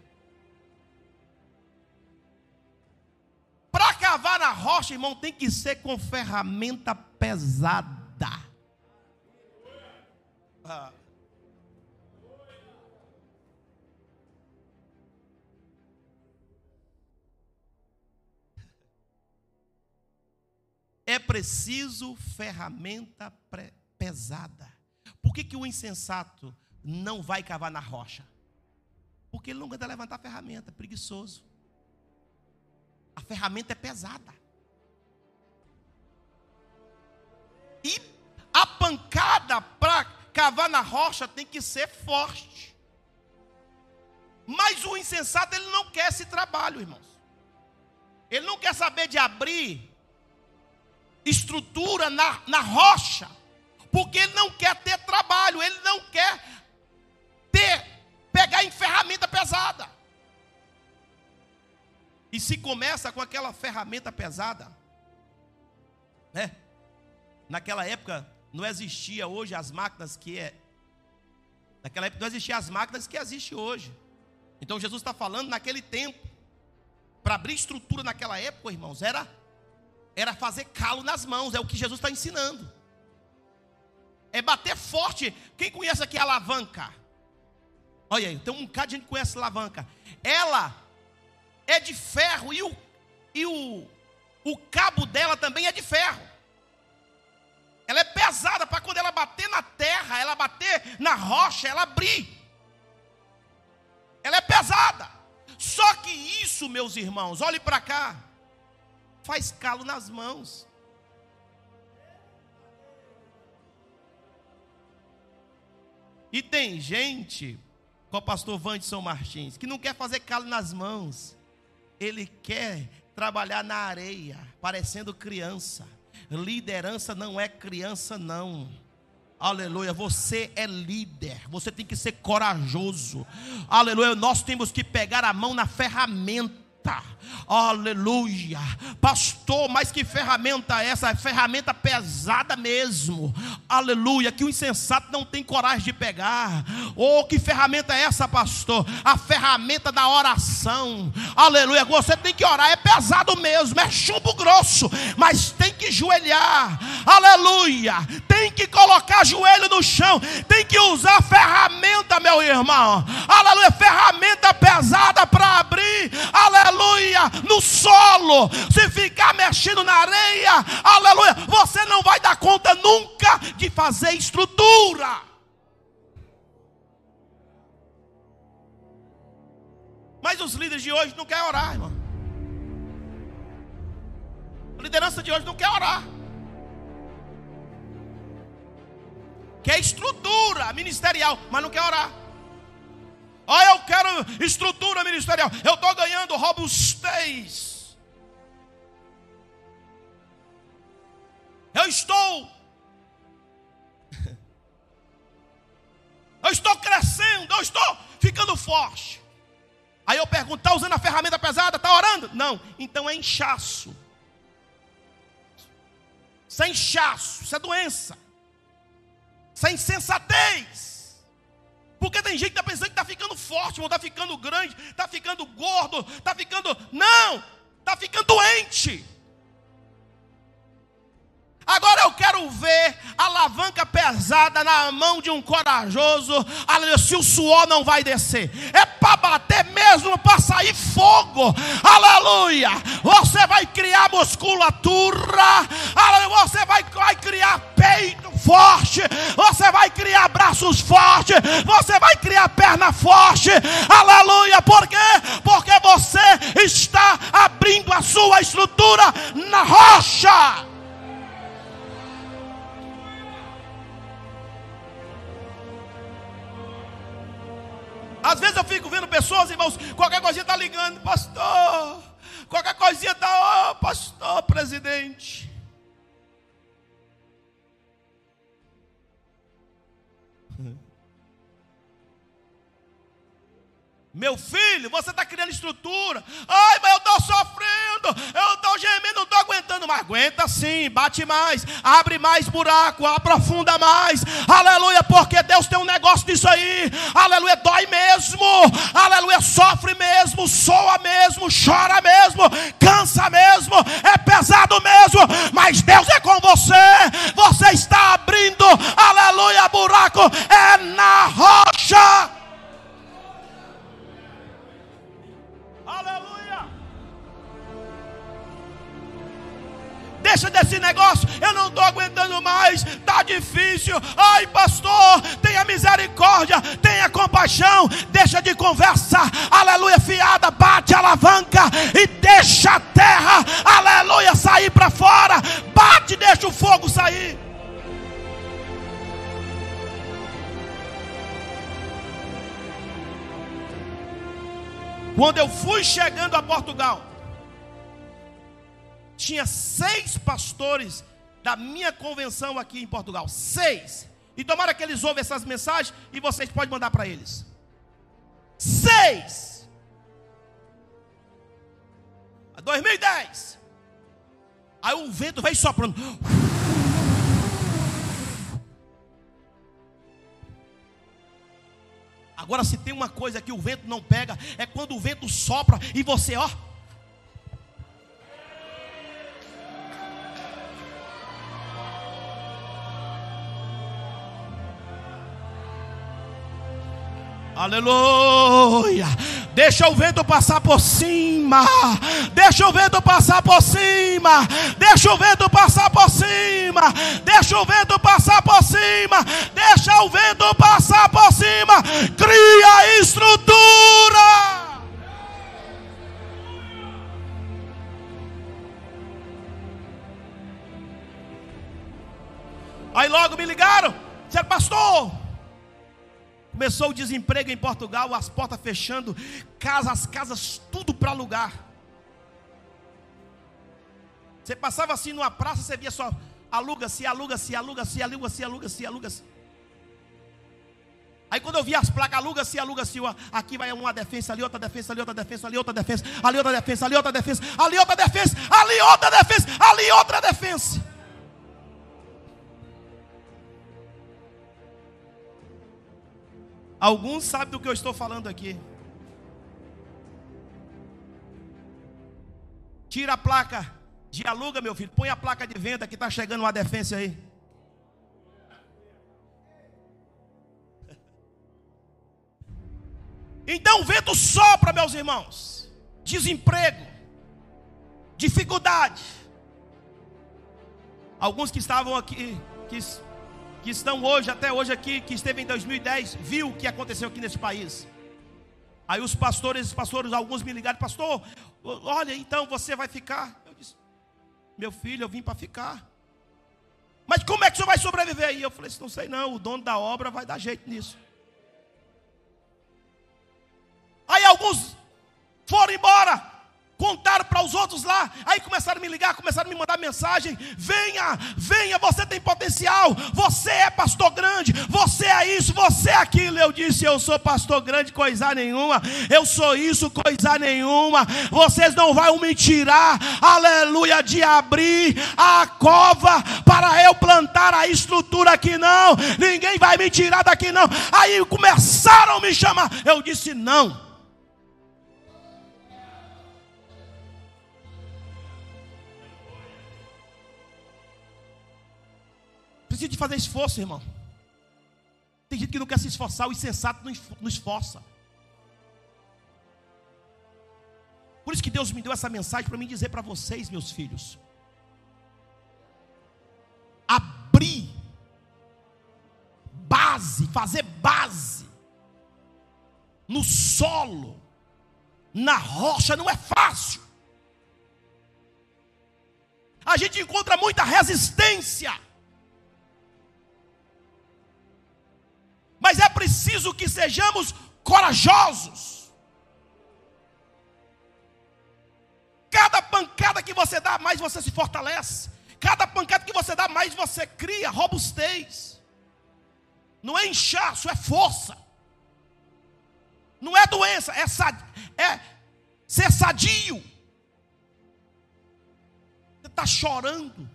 Para cavar na rocha, irmão, tem que ser com ferramenta pesada. Ah. É preciso ferramenta pesada. Por que, que o insensato não vai cavar na rocha? Porque ele não aguenta levantar a ferramenta, preguiçoso. A ferramenta é pesada. E a pancada para cavar na rocha tem que ser forte. Mas o insensato, ele não quer esse trabalho, irmãos. Ele não quer saber de abrir estrutura na, na rocha, porque ele não quer ter trabalho, ele não quer ter, pegar em ferramenta pesada. E se começa com aquela ferramenta pesada, né? Naquela época não existia hoje as máquinas que é. Naquela época não existia as máquinas que existe hoje. Então Jesus está falando naquele tempo. Para abrir estrutura naquela época, irmãos, era era fazer calo nas mãos, é o que Jesus está ensinando. É bater forte. Quem conhece aqui a alavanca? Olha aí, tem um bocado de gente que conhece a alavanca. Ela é de ferro e o, e o, o cabo dela também é de ferro. Ela é pesada para quando ela bater na terra, ela bater na rocha, ela abrir. Ela é pesada. Só que isso, meus irmãos, olhe para cá faz calo nas mãos. E tem gente, com o pastor Wanderson Martins, que não quer fazer calo nas mãos. Ele quer trabalhar na areia, parecendo criança. Liderança não é criança, não. Aleluia, você é líder, você tem que ser corajoso. Aleluia, nós temos que pegar a mão na ferramenta Aleluia. Pastor, mas que ferramenta é essa? É ferramenta pesada mesmo. Aleluia. Que o insensato não tem coragem de pegar. Oh, que ferramenta é essa, pastor? A ferramenta da oração. Aleluia. Você tem que orar. É pesado mesmo. É chumbo grosso. Mas tem que joelhar. Aleluia. Tem que colocar joelho no chão. Tem que usar ferramenta, meu irmão. Aleluia. Ferramenta pesada para abrir. Aleluia no solo, se ficar mexendo na areia, aleluia, você não vai dar conta nunca de fazer estrutura. Mas os líderes de hoje não querem orar, irmão. A liderança de hoje não quer orar. Quer estrutura ministerial, mas não quer orar. Ah, eu quero estrutura ministerial. Eu estou ganhando robustez. Eu estou. Eu estou crescendo. Eu estou ficando forte. Aí eu pergunto: está usando a ferramenta pesada? Está orando? Não. Então é inchaço. Isso é inchaço. Isso é doença. Isso é insensatez. Porque tem gente que está pensando que está ficando forte, está ficando grande, está ficando gordo, está ficando. Não! Está ficando doente. Agora eu quero ver a alavanca pesada na mão de um corajoso. Aleluia, se o suor não vai descer, é para bater mesmo, para sair fogo. Aleluia. Você vai criar musculatura. Aleluia, você vai, vai criar peito forte. Você vai criar braços fortes. Você vai criar perna forte. Aleluia. Por quê? Porque você está abrindo a sua estrutura na rocha. Às vezes eu fico vendo pessoas, irmãos, qualquer coisinha está ligando, pastor. Qualquer coisinha está, oh, pastor, presidente. Meu filho, você está criando estrutura. Ai, mas eu estou sofrendo, eu estou gemendo, não estou aguentando mais. Aguenta sim, bate mais, abre mais buraco, aprofunda mais. Aleluia, porque Deus tem um negócio disso aí. Aleluia, dói mesmo. Aleluia, sofre mesmo, soa mesmo, chora mesmo, cansa mesmo, é pesado mesmo. Mas Deus é com você. Você está abrindo, aleluia, buraco é na rocha. Deixa desse negócio, eu não estou aguentando mais, está difícil. Ai, pastor, tenha misericórdia, tenha compaixão. Deixa de conversa, aleluia, fiada, bate a alavanca e deixa a terra, aleluia, sair para fora. Bate, deixa o fogo sair. Quando eu fui chegando a Portugal, tinha seis pastores da minha convenção aqui em Portugal. Seis. E tomara que eles ouvem essas mensagens e vocês podem mandar para eles. Seis. 2010. Aí o vento veio soprando. Agora, se tem uma coisa que o vento não pega, é quando o vento sopra e você, ó. Aleluia. Deixa o vento passar por cima. Deixa o vento passar por cima. Deixa o vento passar por cima. Deixa o vento passar por cima. Deixa o vento passar por cima. Cria estrutura. Aí logo me ligaram. Disseram, pastor, Começou o desemprego em Portugal, as portas fechando, casas, as casas, tudo para alugar. Você passava assim numa praça, você via só aluga-se, aluga-se, aluga-se, aluga-se, aluga-se, aluga-se. Aí quando eu vi as placas, aluga-se, aluga-se, aqui vai uma defesa, ali outra defesa, ali outra defesa, ali outra defesa, ali outra defesa, ali outra defesa, ali outra defesa, ali outra defesa, ali outra defesa. Alguns sabem do que eu estou falando aqui. Tira a placa de aluga, meu filho. Põe a placa de venda que está chegando uma defesa aí. Então o vento sopra, meus irmãos. Desemprego, dificuldade. Alguns que estavam aqui, que que estão hoje, até hoje aqui, que esteve em 2010, viu o que aconteceu aqui nesse país. Aí os pastores, os pastores, alguns me ligaram, pastor, olha, então você vai ficar. Eu disse, meu filho, eu vim para ficar. Mas como é que o senhor vai sobreviver aí? Eu falei, não sei não, o dono da obra vai dar jeito nisso. Aí alguns foram embora contaram para os outros lá, aí começaram a me ligar, começaram a me mandar mensagem: venha, venha, você tem potencial, você é pastor grande, você é isso, você é aquilo. Eu disse: eu sou pastor grande, coisa nenhuma, eu sou isso, coisa nenhuma. Vocês não vão me tirar, aleluia, de abrir a cova para eu plantar a estrutura aqui, não. Ninguém vai me tirar daqui, não. Aí começaram a me chamar, eu disse: não. Precisa de fazer esforço, irmão. Tem gente que não quer se esforçar, o insensato não esforça. Por isso que Deus me deu essa mensagem para me dizer para vocês, meus filhos. Abrir base, fazer base no solo, na rocha, não é fácil. A gente encontra muita resistência. Mas é preciso que sejamos corajosos. Cada pancada que você dá, mais você se fortalece. Cada pancada que você dá, mais você cria robustez. Não é inchaço, é força. Não é doença, é, sad, é ser sadio. Você está chorando,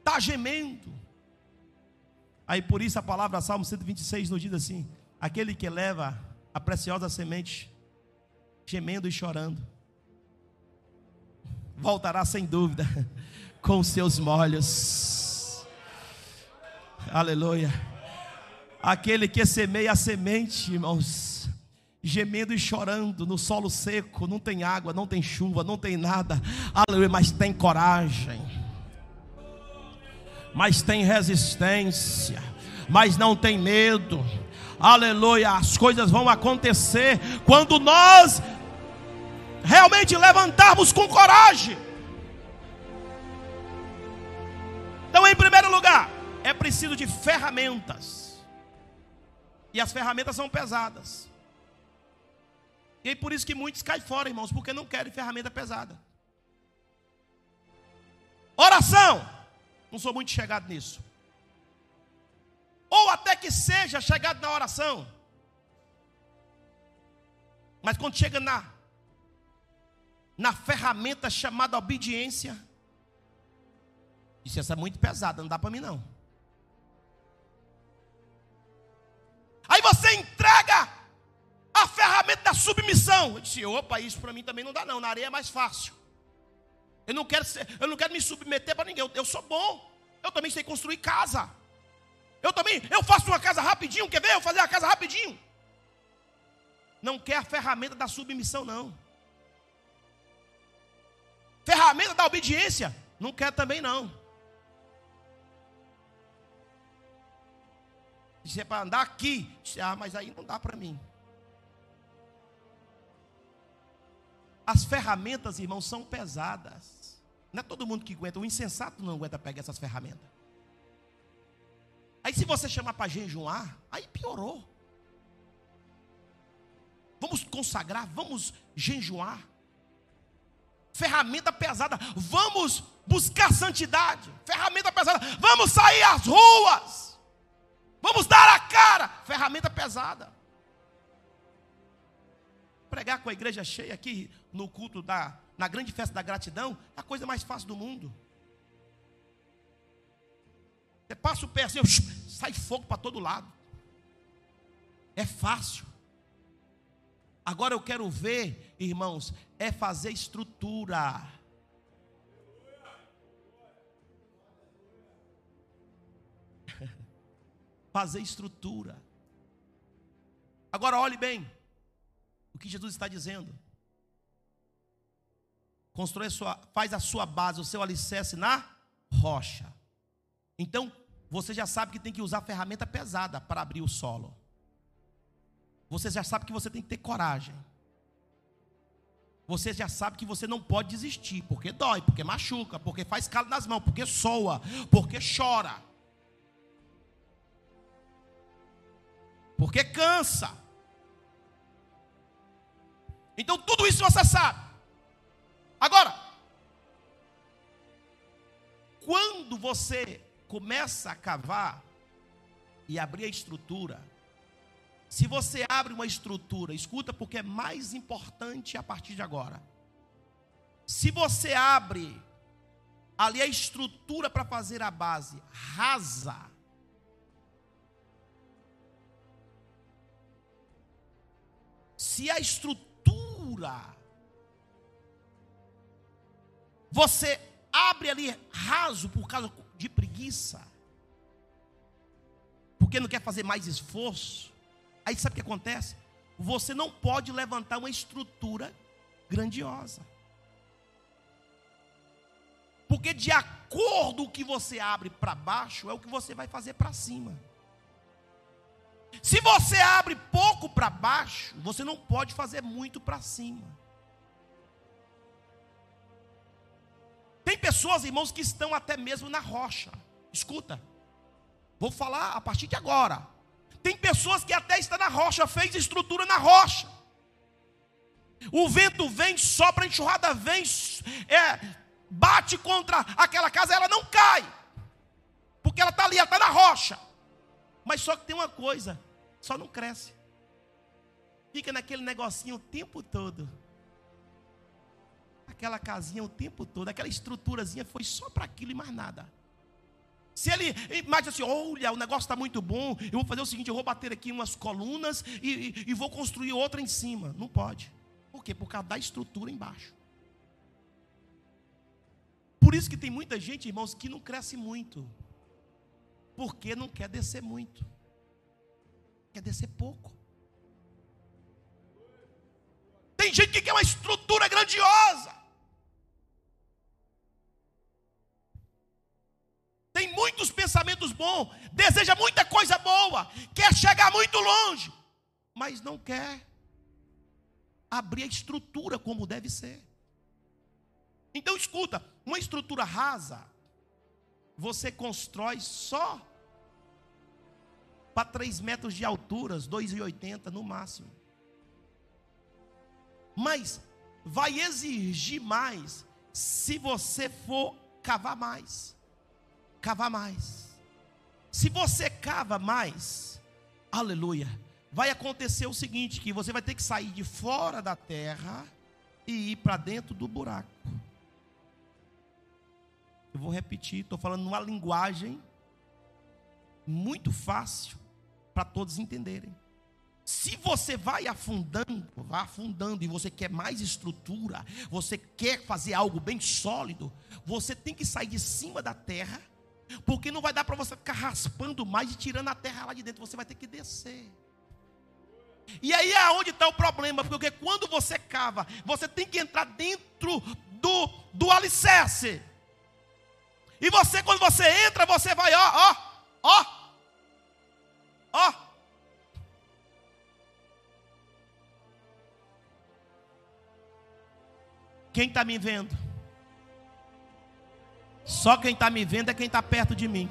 está gemendo. Aí por isso a palavra Salmo 126 nos diz assim: aquele que leva a preciosa semente, gemendo e chorando, voltará sem dúvida com seus molhos. Aleluia. Aquele que semeia a semente, irmãos, gemendo e chorando no solo seco, não tem água, não tem chuva, não tem nada, aleluia, mas tem coragem, mas tem resistência, mas não tem medo, aleluia, as coisas vão acontecer quando nós realmente levantarmos com coragem. Então, em primeiro lugar, é preciso de ferramentas. E as ferramentas são pesadas. E aí por isso que muitos caem fora, irmãos, porque não querem ferramenta pesada. Oração. Não sou muito chegado nisso. Ou até que seja chegado na oração. Mas quando chega na na ferramenta chamada obediência, isso essa é muito pesada, não dá para mim não. Aí você entrega a ferramenta da submissão. Eu disse, opa, isso para mim também não dá não, na areia é mais fácil. Eu não quero, ser, eu não quero me submeter para ninguém, eu, eu sou bom. Eu também sei construir casa. Eu também, eu faço uma casa rapidinho, quer ver eu fazer a casa rapidinho? Não quer a ferramenta da submissão não. Ferramenta da obediência, não quer também não. Se é para andar aqui, ah, mas aí não dá para mim. As ferramentas, irmãos, são pesadas. Não é todo mundo que aguenta. O insensato não aguenta pegar essas ferramentas. Aí se você chamar para jejuar, aí piorou. Vamos consagrar, vamos jejuar. Ferramenta pesada, vamos buscar santidade. Ferramenta pesada, vamos sair às ruas. Vamos dar a cara. Ferramenta pesada. Pregar com a igreja cheia aqui no culto da na grande festa da gratidão é a coisa mais fácil do mundo. Você passa o pé assim, sai fogo para todo lado. É fácil. Agora eu quero ver, irmãos, é fazer estrutura. fazer estrutura. Agora olhe bem que Jesus está dizendo. Constrói a sua, faz a sua base, o seu alicerce na rocha. Então, você já sabe que tem que usar ferramenta pesada para abrir o solo. Você já sabe que você tem que ter coragem. Você já sabe que você não pode desistir, porque dói, porque machuca, porque faz calo nas mãos, porque soa, porque chora. Porque cansa. Então tudo isso você sabe. Agora, quando você começa a cavar e abrir a estrutura, se você abre uma estrutura, escuta porque é mais importante a partir de agora. Se você abre ali a estrutura para fazer a base rasa, se a estrutura você abre ali raso por causa de preguiça, porque não quer fazer mais esforço, aí sabe o que acontece? Você não pode levantar uma estrutura grandiosa. Porque de acordo com o que você abre para baixo, é o que você vai fazer para cima. Se você abre pouco para baixo, você não pode fazer muito para cima. Tem pessoas, irmãos, que estão até mesmo na rocha. Escuta, vou falar a partir de agora. Tem pessoas que até estão na rocha, fez estrutura na rocha. O vento vem, sopra, a enxurrada vem, é, bate contra aquela casa, ela não cai. Porque ela está ali, ela está na rocha. Mas só que tem uma coisa, só não cresce. Fica naquele negocinho o tempo todo. Aquela casinha o tempo todo, aquela estruturazinha foi só para aquilo e mais nada. Se ele imagina assim, olha, o negócio está muito bom, eu vou fazer o seguinte, eu vou bater aqui umas colunas e, e, e vou construir outra em cima. Não pode. Por quê? Por causa da estrutura embaixo. Por isso que tem muita gente, irmãos, que não cresce muito. Porque não quer descer muito. Quer descer pouco. Tem gente que quer uma estrutura grandiosa. Tem muitos pensamentos bons, deseja muita coisa boa, quer chegar muito longe, mas não quer abrir a estrutura como deve ser. Então escuta, uma estrutura rasa, você constrói só para 3 metros de altura, 2,80 no máximo. Mas vai exigir mais se você for cavar mais. Cavar mais. Se você cava mais, aleluia, vai acontecer o seguinte: que você vai ter que sair de fora da terra e ir para dentro do buraco. Eu vou repetir, estou falando numa linguagem muito fácil para todos entenderem. Se você vai afundando, vai afundando e você quer mais estrutura, você quer fazer algo bem sólido, você tem que sair de cima da terra, porque não vai dar para você ficar raspando mais e tirando a terra lá de dentro, você vai ter que descer. E aí é onde está o problema, porque quando você cava, você tem que entrar dentro do, do alicerce. E você, quando você entra, você vai, ó, ó, ó, ó. Quem está me vendo? Só quem está me vendo é quem está perto de mim.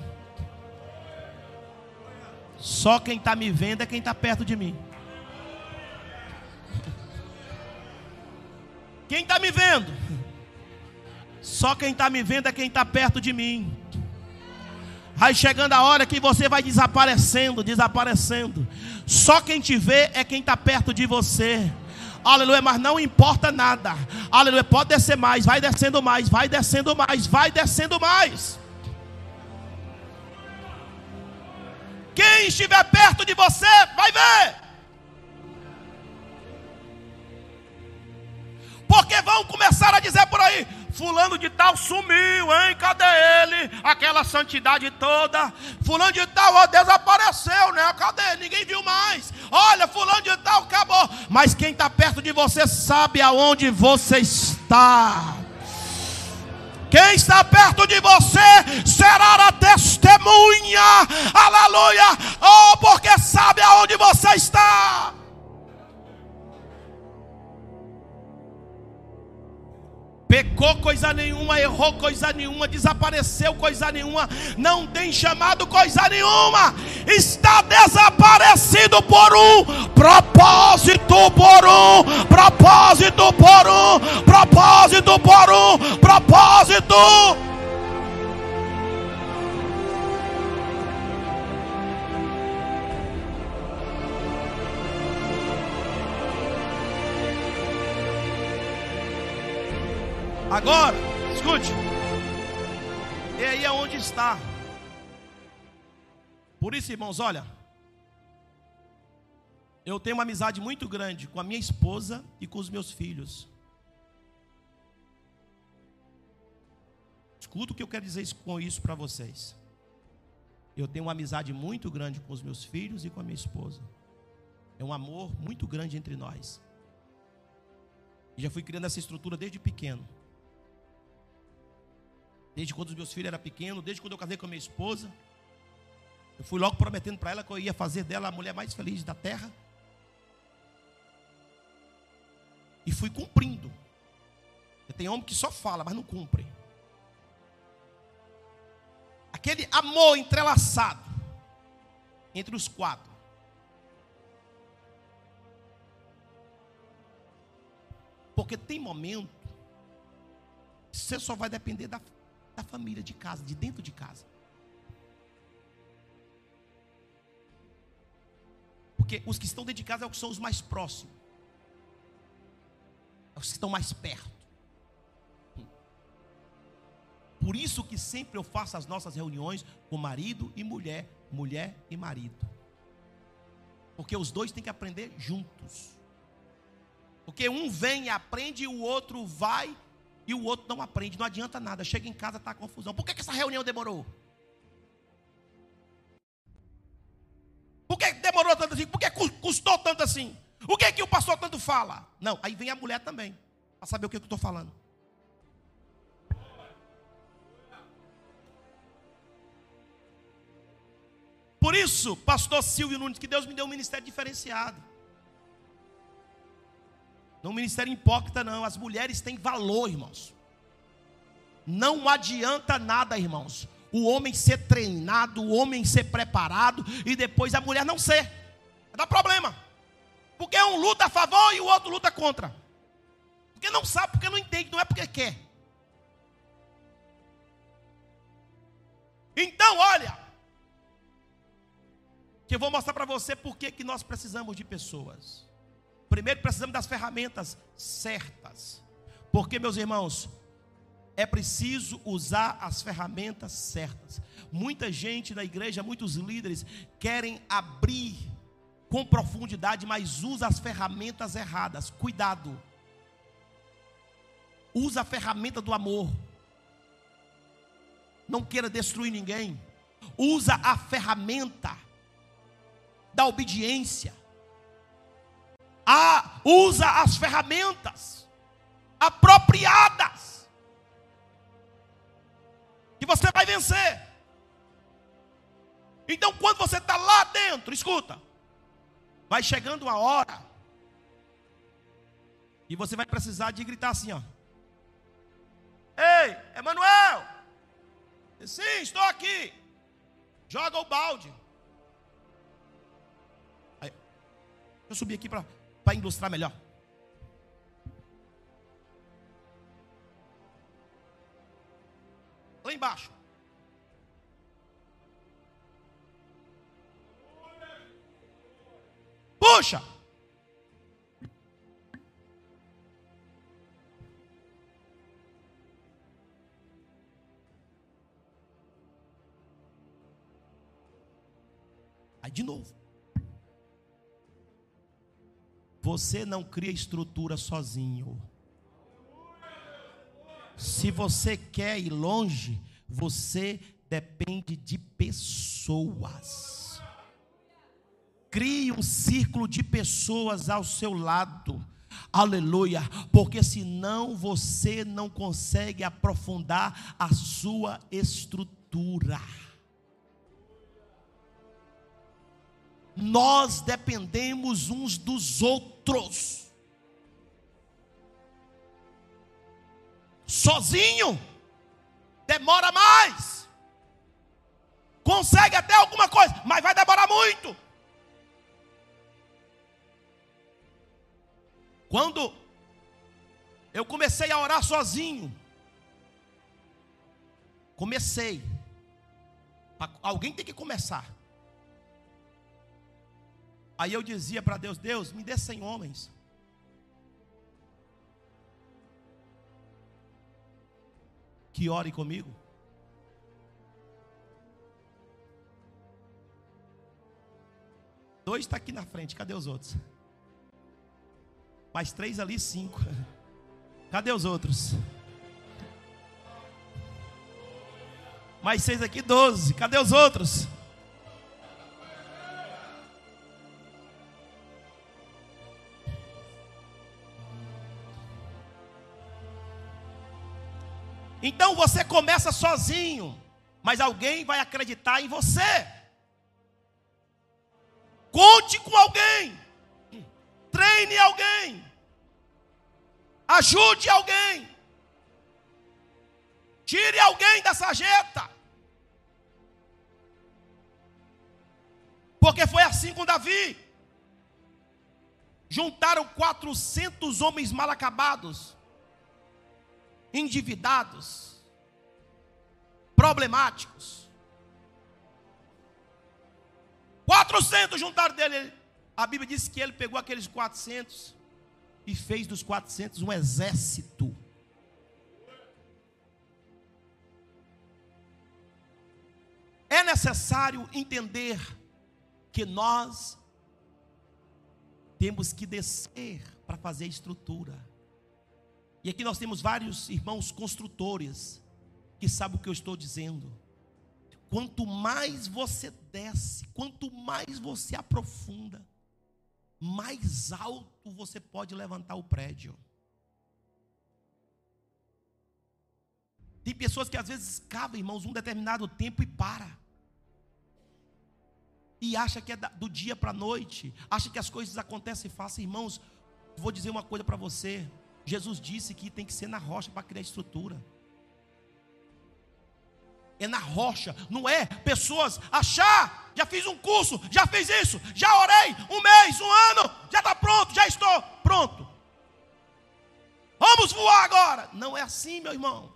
Só quem está me vendo é quem está perto de mim. Quem está me vendo? Só quem está me vendo é quem está perto de mim. Vai chegando a hora que você vai desaparecendo, desaparecendo. Só quem te vê é quem está perto de você. Aleluia, mas não importa nada. Aleluia, pode descer mais, vai descendo mais, vai descendo mais, vai descendo mais. Quem estiver perto de você, vai ver. Porque vão começar a dizer por aí: Fulano de tal sumiu, hein? Cadê ele? Aquela santidade toda. Fulano de tal ó, desapareceu, né? Cadê? Ninguém viu mais. Olha, Fulano de tal acabou. Mas quem está perto de você sabe aonde você está. Quem está perto de você será a testemunha, aleluia, oh, porque sabe aonde você está. Pecou coisa nenhuma, errou coisa nenhuma, desapareceu coisa nenhuma, não tem chamado coisa nenhuma, está desaparecido por um propósito, por um propósito, por um propósito, por um propósito. Agora, escute. E aí é onde está. Por isso, irmãos, olha. Eu tenho uma amizade muito grande com a minha esposa e com os meus filhos. Escuta o que eu quero dizer com isso para vocês. Eu tenho uma amizade muito grande com os meus filhos e com a minha esposa. É um amor muito grande entre nós. E já fui criando essa estrutura desde pequeno. Desde quando os meus filhos eram pequenos, desde quando eu casei com a minha esposa. Eu fui logo prometendo para ela que eu ia fazer dela a mulher mais feliz da terra. E fui cumprindo. Tem homem que só fala, mas não cumpre. Aquele amor entrelaçado entre os quatro. Porque tem momento que você só vai depender da da família de casa, de dentro de casa. Porque os que estão dentro de casa é são os mais próximos. É os que estão mais perto. Por isso que sempre eu faço as nossas reuniões com marido e mulher, mulher e marido. Porque os dois têm que aprender juntos. Porque um vem e aprende e o outro vai e o outro não aprende. Não adianta nada. Chega em casa, está confusão. Por que, que essa reunião demorou? Por que demorou tanto assim? Por que custou tanto assim? O que que o pastor tanto fala? Não, aí vem a mulher também, para saber o que eu estou falando. Por isso, pastor Silvio Nunes, que Deus me deu um ministério diferenciado. Não um ministério hipócrita, não. As mulheres têm valor, irmãos. Não adianta nada, irmãos. O homem ser treinado, o homem ser preparado e depois a mulher não ser. Dá problema. Porque um luta a favor e o outro luta contra. Porque não sabe, porque não entende, não é porque quer. Então, olha, que eu vou mostrar para você por que nós precisamos de pessoas. Primeiro, precisamos das ferramentas certas. Porque, meus irmãos, é preciso usar as ferramentas certas. Muita gente na igreja, muitos líderes querem abrir com profundidade, mas usa as ferramentas erradas. Cuidado. Usa a ferramenta do amor. Não queira destruir ninguém. Usa a ferramenta da obediência. Ah, usa as ferramentas apropriadas. Que você vai vencer. Então, quando você está lá dentro, escuta, vai chegando uma hora, e você vai precisar de gritar assim, ó. Ei, Emanuel! Sim, estou aqui. Joga o balde. Eu subi aqui para ilustrar melhor. Lá embaixo. Puxa! Aí de novo. Você não cria estrutura sozinho. Se você quer ir longe, você depende de pessoas. Crie um círculo de pessoas ao seu lado. Aleluia, porque senão você não consegue aprofundar a sua estrutura. Nós dependemos uns dos outros. Sozinho, demora mais. Consegue até alguma coisa, mas vai demorar muito. Quando eu comecei a orar sozinho, comecei. Alguém tem que começar. Aí eu dizia para Deus: Deus, me dê 100 homens. Que ore comigo. Dois está aqui na frente, cadê os outros? Mais três ali, cinco. Cadê os outros? Mais seis aqui, doze. Cadê os outros? Então você começa sozinho, mas alguém vai acreditar em você. Conte com alguém, treine alguém, ajude alguém, tire alguém da sarjeta. Porque foi assim com Davi. juntaram 400 homens mal acabados, endividados, problemáticos. 400 juntaram dele. A Bíblia diz que ele pegou aqueles 400 e fez dos 400 um exército. É necessário entender que nós temos que descer para fazer a estrutura. E aqui nós temos vários irmãos construtores que sabem o que eu estou dizendo. Quanto mais você desce, quanto mais você aprofunda, mais alto você pode levantar o prédio. Tem pessoas que às vezes cavam, irmãos, um determinado tempo e para e acha que é do dia para a noite, acha que as coisas acontecem fácil, irmãos. Vou dizer uma coisa para você: Jesus disse que tem que ser na rocha para criar estrutura. É na rocha, não é pessoas achar, já fiz um curso, já fiz isso, já orei um mês, um ano, já está pronto, já estou pronto. Vamos voar agora. Não é assim, meu irmão.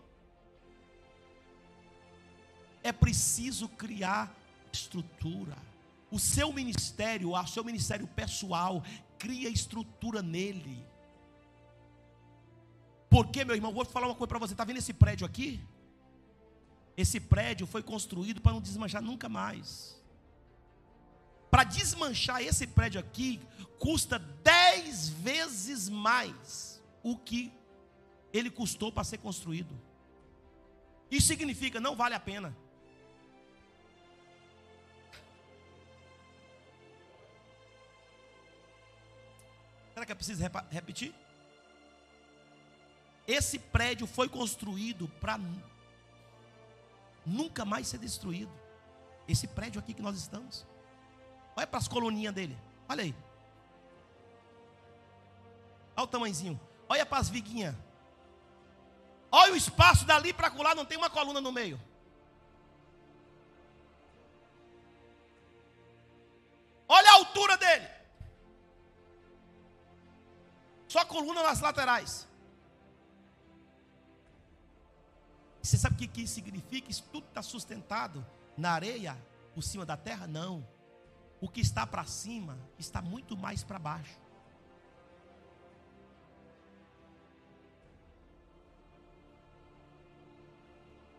É preciso criar estrutura. O seu ministério, o seu ministério pessoal, cria estrutura nele. Porque, meu irmão, vou falar uma coisa para você. Está vendo esse prédio aqui? Esse prédio foi construído para não desmanchar nunca mais. Para desmanchar esse prédio aqui, custa dez vezes mais o que ele custou para ser construído. Isso significa não vale a pena. Será que é preciso repetir? Esse prédio foi construído para nunca mais ser destruído. Esse prédio aqui que nós estamos. Olha para as coluninhas dele. Olha aí. Olha o tamanhozinho. Olha para as viguinhas. Olha o espaço dali para colar, não tem uma coluna no meio. Olha a altura dele. Só coluna nas laterais. Você sabe o que, significa? Isso tudo está sustentado na areia, por cima da terra? Não. O que está para cima está muito mais para baixo.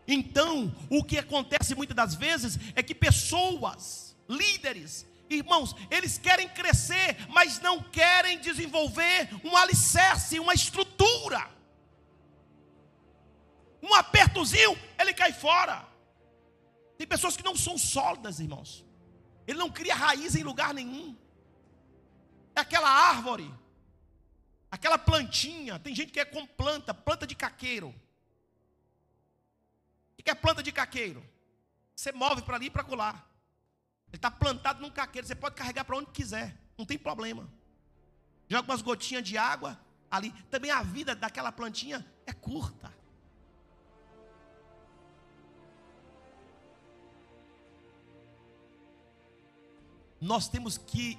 Então, o que acontece muitas das vezes é que pessoas, líderes, Irmãos, eles querem crescer, mas não querem desenvolver um alicerce, uma estrutura. Um apertozinho, ele cai fora. Tem pessoas que não são sólidas, irmãos. Ele não cria raiz em lugar nenhum. É aquela árvore, aquela plantinha. Tem gente que é com planta, planta de caqueiro. O que é planta de caqueiro? Você move para ali e para colar. Ele está plantado num caqueiro, você pode carregar para onde quiser, não tem problema. Joga umas gotinhas de água ali. Também a vida daquela plantinha é curta. Nós temos que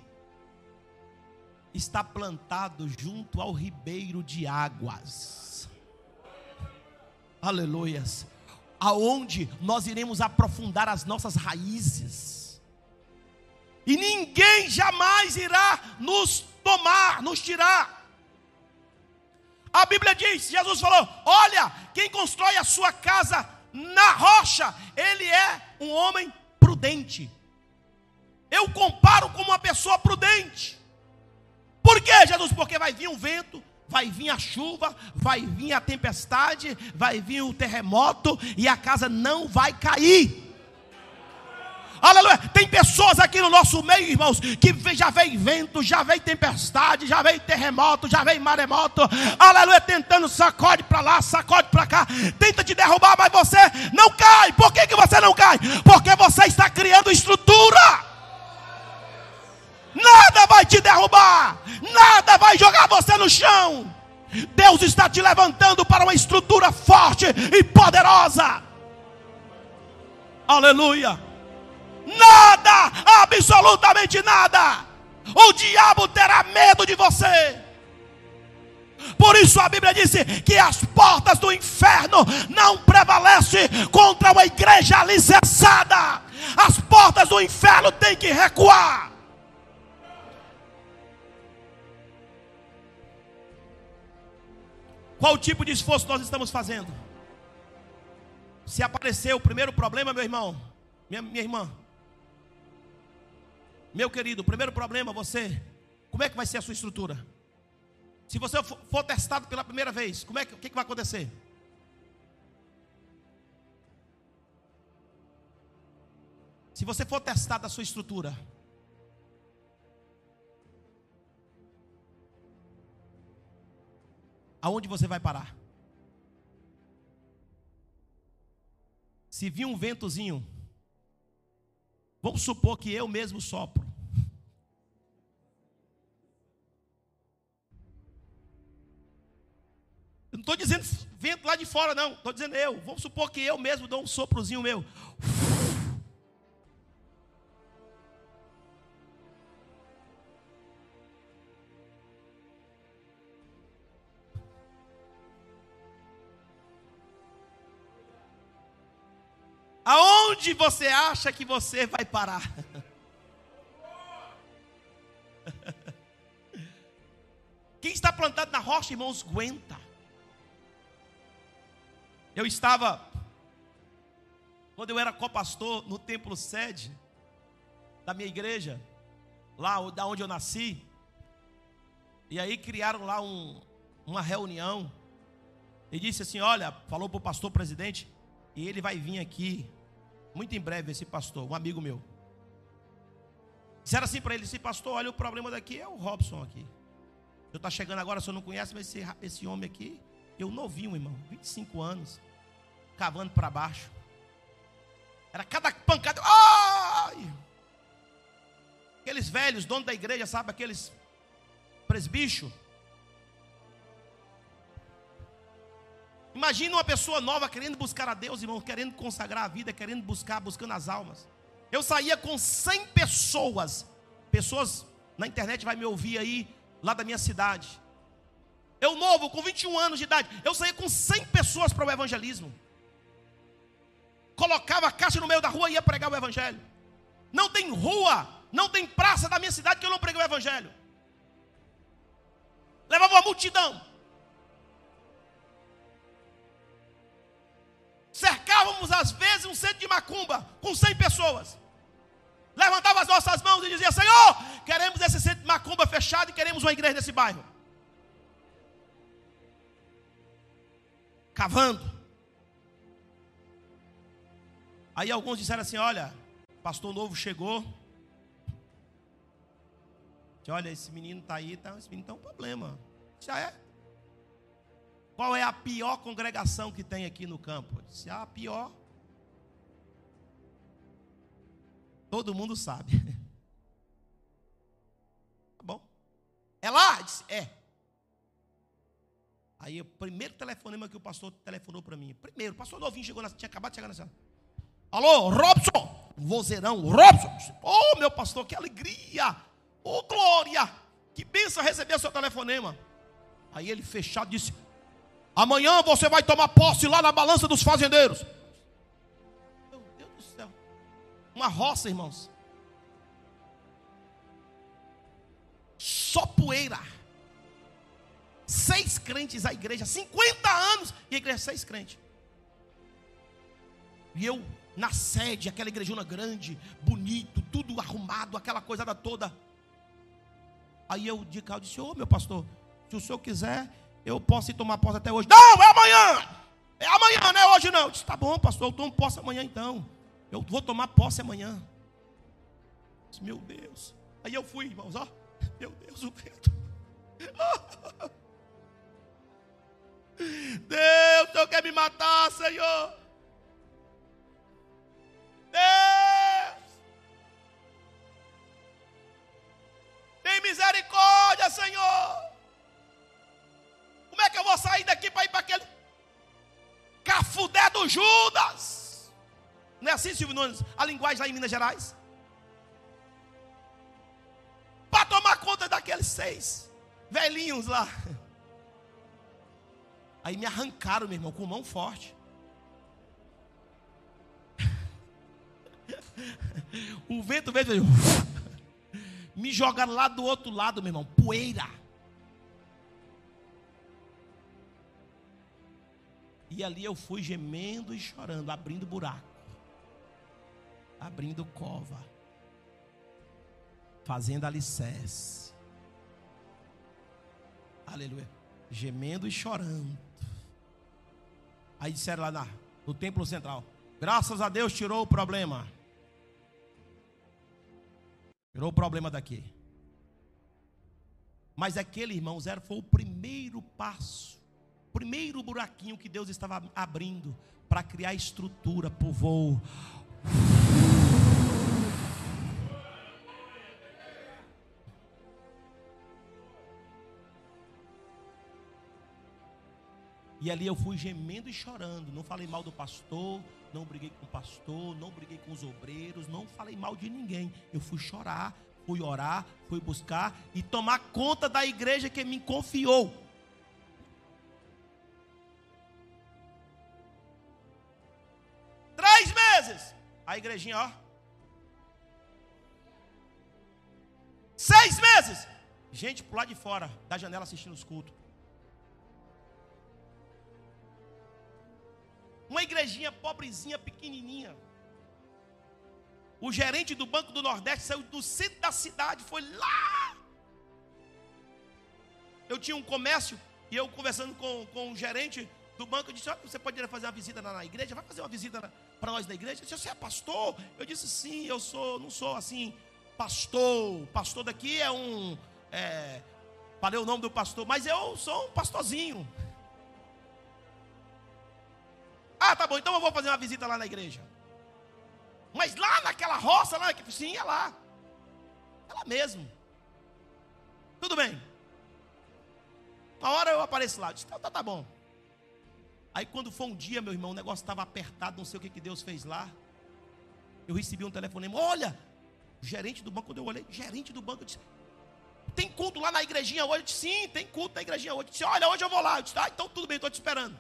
estar plantado junto ao ribeiro de águas. Aleluias. Aonde nós iremos aprofundar as nossas raízes e ninguém jamais irá nos tomar, nos tirar. A Bíblia diz: Jesus falou: Olha, quem constrói a sua casa na rocha, ele é um homem prudente. Eu comparo com uma pessoa prudente. Por quê, Jesus? Porque vai vir um vento, vai vir a chuva, vai vir a tempestade, vai vir o terremoto e a casa não vai cair. Aleluia. Tem pessoas aqui no nosso meio, irmãos, que já veio vento, já veio tempestade, já veio terremoto, já veio maremoto. Aleluia. Tentando sacode para lá, sacode para cá. Tenta te derrubar, mas você não cai. Por que, que você não cai? Porque você está criando estrutura. Nada vai te derrubar. Nada vai jogar você no chão. Deus está te levantando para uma estrutura forte e poderosa. Aleluia. Nada, absolutamente nada, o diabo terá medo de você. Por isso a Bíblia disse que as portas do inferno não prevalecem contra uma igreja alicerçada. As portas do inferno têm que recuar. Qual tipo de esforço nós estamos fazendo? Se aparecer o primeiro problema, meu irmão, minha, minha irmã, meu querido, o primeiro problema, você, como é que vai ser a sua estrutura? Se você for testado pela primeira vez, como é que, o que, que vai acontecer? Se você for testado a sua estrutura, aonde você vai parar? Se vir um ventozinho, vamos supor que eu mesmo sopro. Eu não estou dizendo vento lá de fora, não. Estou dizendo eu. Vamos supor que eu mesmo dou um soprozinho meu. Aonde você acha que você vai parar? Quem está plantado na rocha, irmãos, aguenta. Eu estava, quando eu era copastor no templo sede da minha igreja, lá da onde eu nasci, e aí criaram lá um, uma reunião, e disse assim: Olha, falou para o pastor presidente, e ele vai vir aqui muito em breve esse pastor, um amigo meu. Disseram assim para ele, esse pastor, olha o problema daqui é o Robson aqui. Eu está chegando agora, se eu não conhece, mas esse, esse homem aqui, eu novinho, irmão, 25 anos, cavando para baixo. Era cada pancada. Ai! Aqueles velhos, donos da igreja, sabe, aqueles presbichos. Imagina uma pessoa nova querendo buscar a Deus, irmão, querendo consagrar a vida, querendo buscar, buscando as almas. Eu saía com 100 pessoas, pessoas na internet vai me ouvir aí, lá da minha cidade. Eu novo, com 21 anos de idade, eu saía com 100 pessoas para o evangelismo. Colocava a caixa no meio da rua e ia pregar o evangelho. Não tem rua, não tem praça da minha cidade que eu não preguei o evangelho. Levava uma multidão. Cercávamos às vezes um centro de macumba com 100 pessoas. Levantava as nossas mãos e dizia: Senhor, queremos esse centro de macumba fechado e queremos uma igreja nesse bairro. Cavando. Aí alguns disseram assim: Olha, pastor novo chegou. Olha, esse menino está aí, tá, esse menino tem um problema. Já é. Qual é a pior congregação que tem aqui no campo? Eu disse, ah, a pior. Todo mundo sabe. Tá bom. É lá? Eu disse, é. Aí o primeiro telefonema que o pastor telefonou para mim. Primeiro, o pastor novinho chegou, na, tinha acabado de chegar na sala. Alô, Robson, vozeirão, Robson. Oh, meu pastor, que alegria. Oh, glória. Que benção receber o seu telefonema. Aí ele fechado disse: Amanhã você vai tomar posse lá na balança dos fazendeiros. Meu Deus do céu. Uma roça, irmãos. Só poeira. Seis crentes a igreja, 50 anos e a igreja seis crentes. E eu na sede, aquela igrejona grande, bonito, tudo arrumado, aquela coisada toda. Aí eu de cá disse: Ô oh, meu pastor, se o senhor quiser, eu posso ir tomar posse até hoje. Não, é amanhã. É amanhã, não é hoje não. Eu disse, tá bom, pastor, eu tomo posse amanhã então. Eu vou tomar posse amanhã. disse, meu Deus. Aí eu fui, irmãos, ó. Meu Deus, o vento. Deus, o Senhor quer me matar, Senhor. Deus. Tem misericórdia, Senhor. Como é que eu vou sair daqui para ir para aquele cafudé do Judas? Não é assim, Silvio Nunes? A linguagem lá em Minas Gerais? Para tomar conta daqueles seis velhinhos lá. Aí me arrancaram, meu irmão, com mão forte. O vento veio, me jogaram lá do outro lado, meu irmão, poeira. E ali eu fui gemendo e chorando, abrindo buraco, abrindo cova, fazendo alicerce. Aleluia. Gemendo e chorando. Aí disseram lá na, no templo central: Graças a Deus tirou o problema. Tirou o problema daqui. Mas aquele, irmão, zero foi o primeiro passo, primeiro buraquinho que Deus estava abrindo para criar estrutura para o voo. E ali eu fui gemendo e chorando. Não falei mal do pastor, não briguei com o pastor, não briguei com os obreiros, não falei mal de ninguém. Eu fui chorar, fui orar, fui buscar e tomar conta da igreja que me confiou. A igrejinha, ó. Seis meses. Gente por lá de fora da janela assistindo os cultos. Uma igrejinha pobrezinha, pequenininha. O gerente do Banco do Nordeste saiu do centro da cidade, foi lá. Eu tinha um comércio e eu conversando com, com o gerente do banco, eu disse: Olha, você pode ir fazer uma visita na, na igreja? Vai fazer uma visita para nós na igreja? Disse: Você é pastor? Eu disse: Sim, eu sou, não sou assim, pastor. Pastor daqui é um. É, falei o nome do pastor, mas eu sou um pastorzinho. Ah, tá bom, então eu vou fazer uma visita lá na igreja. Mas lá naquela roça lá, sim, é lá. É lá mesmo. Tudo bem. Uma hora eu apareço lá. Disse, tá, tá, tá bom. Aí quando foi um dia, meu irmão, o negócio estava apertado, não sei o que, que Deus fez lá. Eu recebi um telefonema. Olha, gerente do banco, quando eu olhei, gerente do banco, eu disse, tem culto lá na igrejinha hoje? Eu disse, sim, tem culto na igrejinha hoje. Eu disse, olha, hoje eu vou lá. Eu disse, ah, então tudo bem, estou te esperando.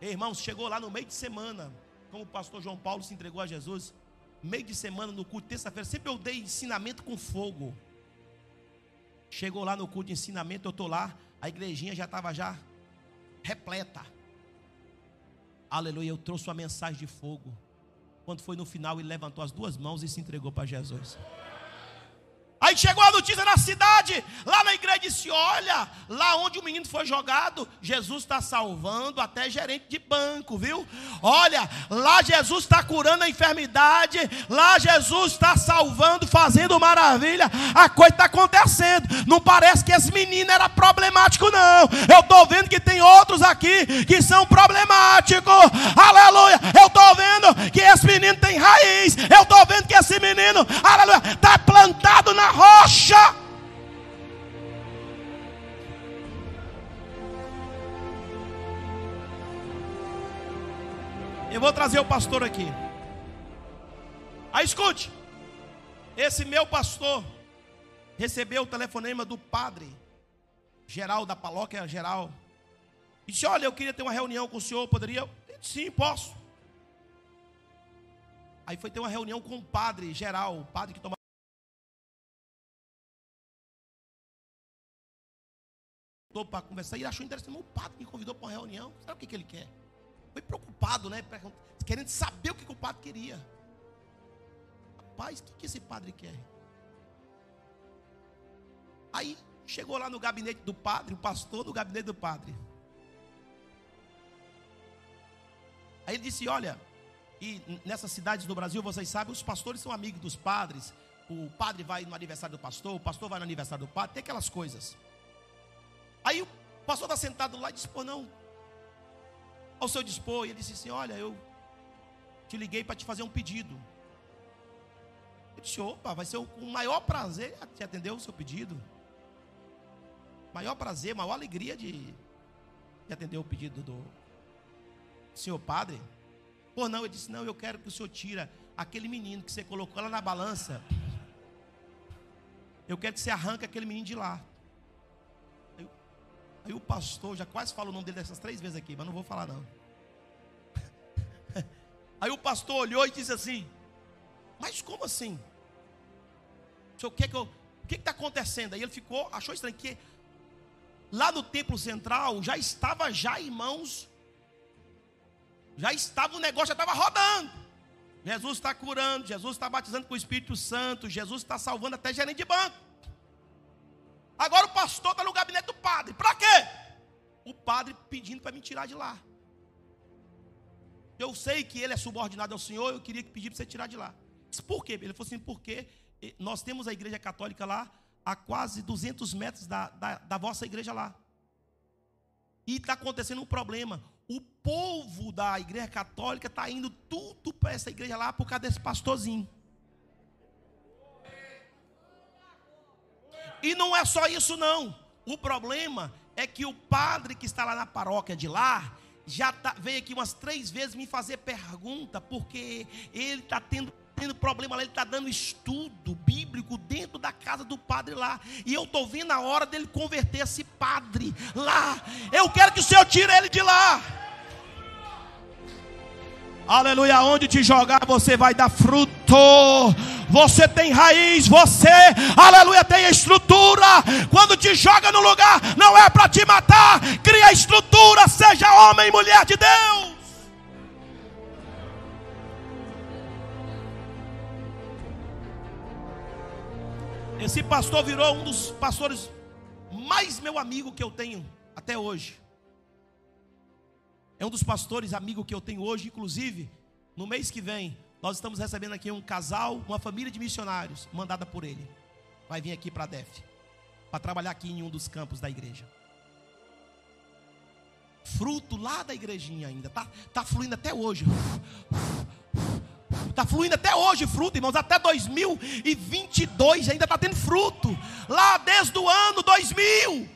Irmãos, chegou lá no meio de semana, como o pastor João Paulo se entregou a Jesus, meio de semana no culto, terça-feira, sempre eu dei ensinamento com fogo. Chegou lá no culto de ensinamento, eu estou lá, a igrejinha já estava já repleta. Aleluia, eu trouxe uma mensagem de fogo. Quando foi no final, ele levantou as duas mãos e se entregou para Jesus. Aí chegou a notícia na cidade, lá na igreja disse: Olha, lá onde o menino foi jogado, Jesus está salvando até gerente de banco, viu? Olha, lá Jesus está curando a enfermidade, lá Jesus está salvando, fazendo maravilha. A coisa está acontecendo. Não parece que esse menino era problemático, não. Eu estou vendo que tem outros aqui que são problemáticos. Aleluia. Eu estou vendo que esse menino tem raiz. Eu estou vendo que esse menino, aleluia, está plantado na rocha. Eu vou trazer o pastor aqui. Aí escute. Esse meu pastor recebeu o telefonema do padre geral da paróquia geral. E disse: Olha, eu queria ter uma reunião com o senhor. Poderia? Disse, Sim, posso. Aí foi ter uma reunião com o padre geral, o padre que toma para conversar e achou interessante. O padre me convidou para uma reunião. Sabe o que, que ele quer? Foi preocupado, né? Querendo saber o que, que o padre queria. Rapaz, o que, que esse padre quer? Aí chegou lá no gabinete do padre, o pastor do gabinete do padre. Aí ele disse: Olha, e nessas cidades do Brasil, vocês sabem, os pastores são amigos dos padres. O padre vai no aniversário do pastor, o pastor vai no aniversário do padre, tem aquelas coisas. Aí o pastor está sentado lá e disse: Pô, não, ao seu dispor. E ele disse assim: Olha, eu te liguei para te fazer um pedido. Ele disse: Opa, vai ser o maior prazer te atender o seu pedido. Maior prazer, maior alegria de, de atender o pedido do senhor padre. Pô, não, ele disse: Não, eu quero que o senhor tira aquele menino que você colocou lá na balança. eu quero que você arranque aquele menino de lá. Aí, o pastor, já quase falou o nome dele dessas três vezes aqui, mas não vou falar não. Aí o pastor olhou e disse assim: Mas como assim? O que que está acontecendo? Aí ele ficou, achou estranho que lá no templo central já estava já irmãos, já estava o negócio já estava rodando. Jesus está curando, Jesus está batizando com o Espírito Santo, Jesus está salvando até gerente de banco. Agora o pastor está no gabinete do padre. Para quê? O padre pedindo para me tirar de lá. Eu sei que ele é subordinado ao Senhor, eu queria pedir para você tirar de lá. Por quê? Ele falou assim, porque nós temos a igreja católica lá a quase 200 metros da, da, da vossa igreja lá. E está acontecendo um problema. O povo da igreja católica está indo tudo para essa igreja lá por causa desse pastorzinho. E não é só isso, não. O problema é que o padre que está lá na paróquia de lá, já tá, veio aqui umas três vezes me fazer pergunta, porque ele está tendo, tendo problema lá, ele está dando estudo bíblico dentro da casa do padre lá. E eu estou vendo a hora dele converter esse padre lá. Eu quero que o Senhor tire ele de lá. Aleluia, onde te jogar você vai dar fruto. Você tem raiz, você, aleluia, tem estrutura. Quando te joga no lugar, não é para te matar. Cria estrutura, seja homem e mulher de Deus. Esse pastor virou um dos pastores mais meu amigo que eu tenho até hoje. É um dos pastores amigo que eu tenho hoje, inclusive, no mês que vem, nós estamos recebendo aqui um casal, uma família de missionários, mandada por ele. Vai vir aqui para a DEF, para trabalhar aqui em um dos campos da igreja. Fruto lá da igrejinha ainda, tá, tá fluindo até hoje. Está fluindo até hoje fruto, irmãos. Até 2022 ainda está tendo fruto. Lá desde o ano 2000.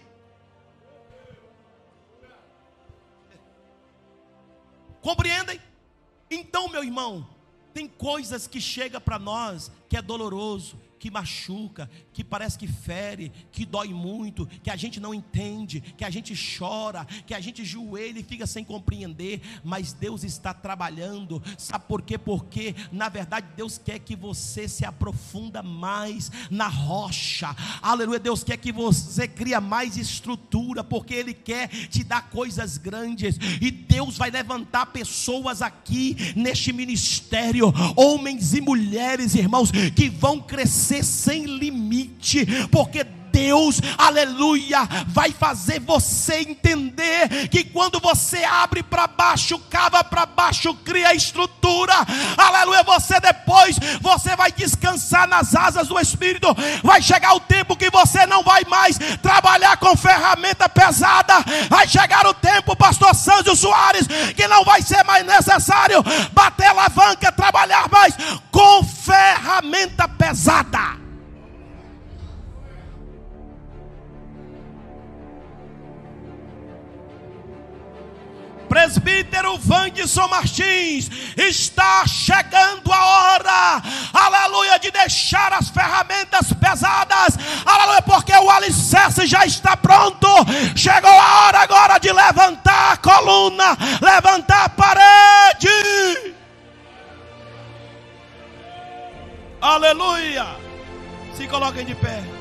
Compreendem? Então, meu irmão, tem coisas que chega para nós que é doloroso, que machuca, que parece que fere, que dói muito, que a gente não entende, que a gente chora, que a gente joelha e fica sem compreender, mas Deus está trabalhando. Sabe por quê? Porque na verdade Deus quer que você se aprofunda mais na rocha. Aleluia, Deus quer que você cria mais estrutura, porque ele quer te dar coisas grandes e Deus vai levantar pessoas aqui neste ministério, homens e mulheres, irmãos, que vão crescer sem limite, porque Deus, aleluia, vai fazer você entender que quando você abre para baixo, cava para baixo, cria estrutura, aleluia, você depois, você vai descansar nas asas do Espírito, vai chegar o tempo que você não vai mais trabalhar com ferramenta pesada, vai chegar o tempo, pastor Sâncio Soares, que não vai ser mais necessário bater alavanca, trabalhar mais com ferramenta pesada. Presbítero Vandson Martins, está chegando a hora, aleluia, de deixar as ferramentas pesadas, aleluia, porque o alicerce já está pronto. Chegou a hora agora de levantar a coluna, levantar a parede. Aleluia. Se coloquem de pé.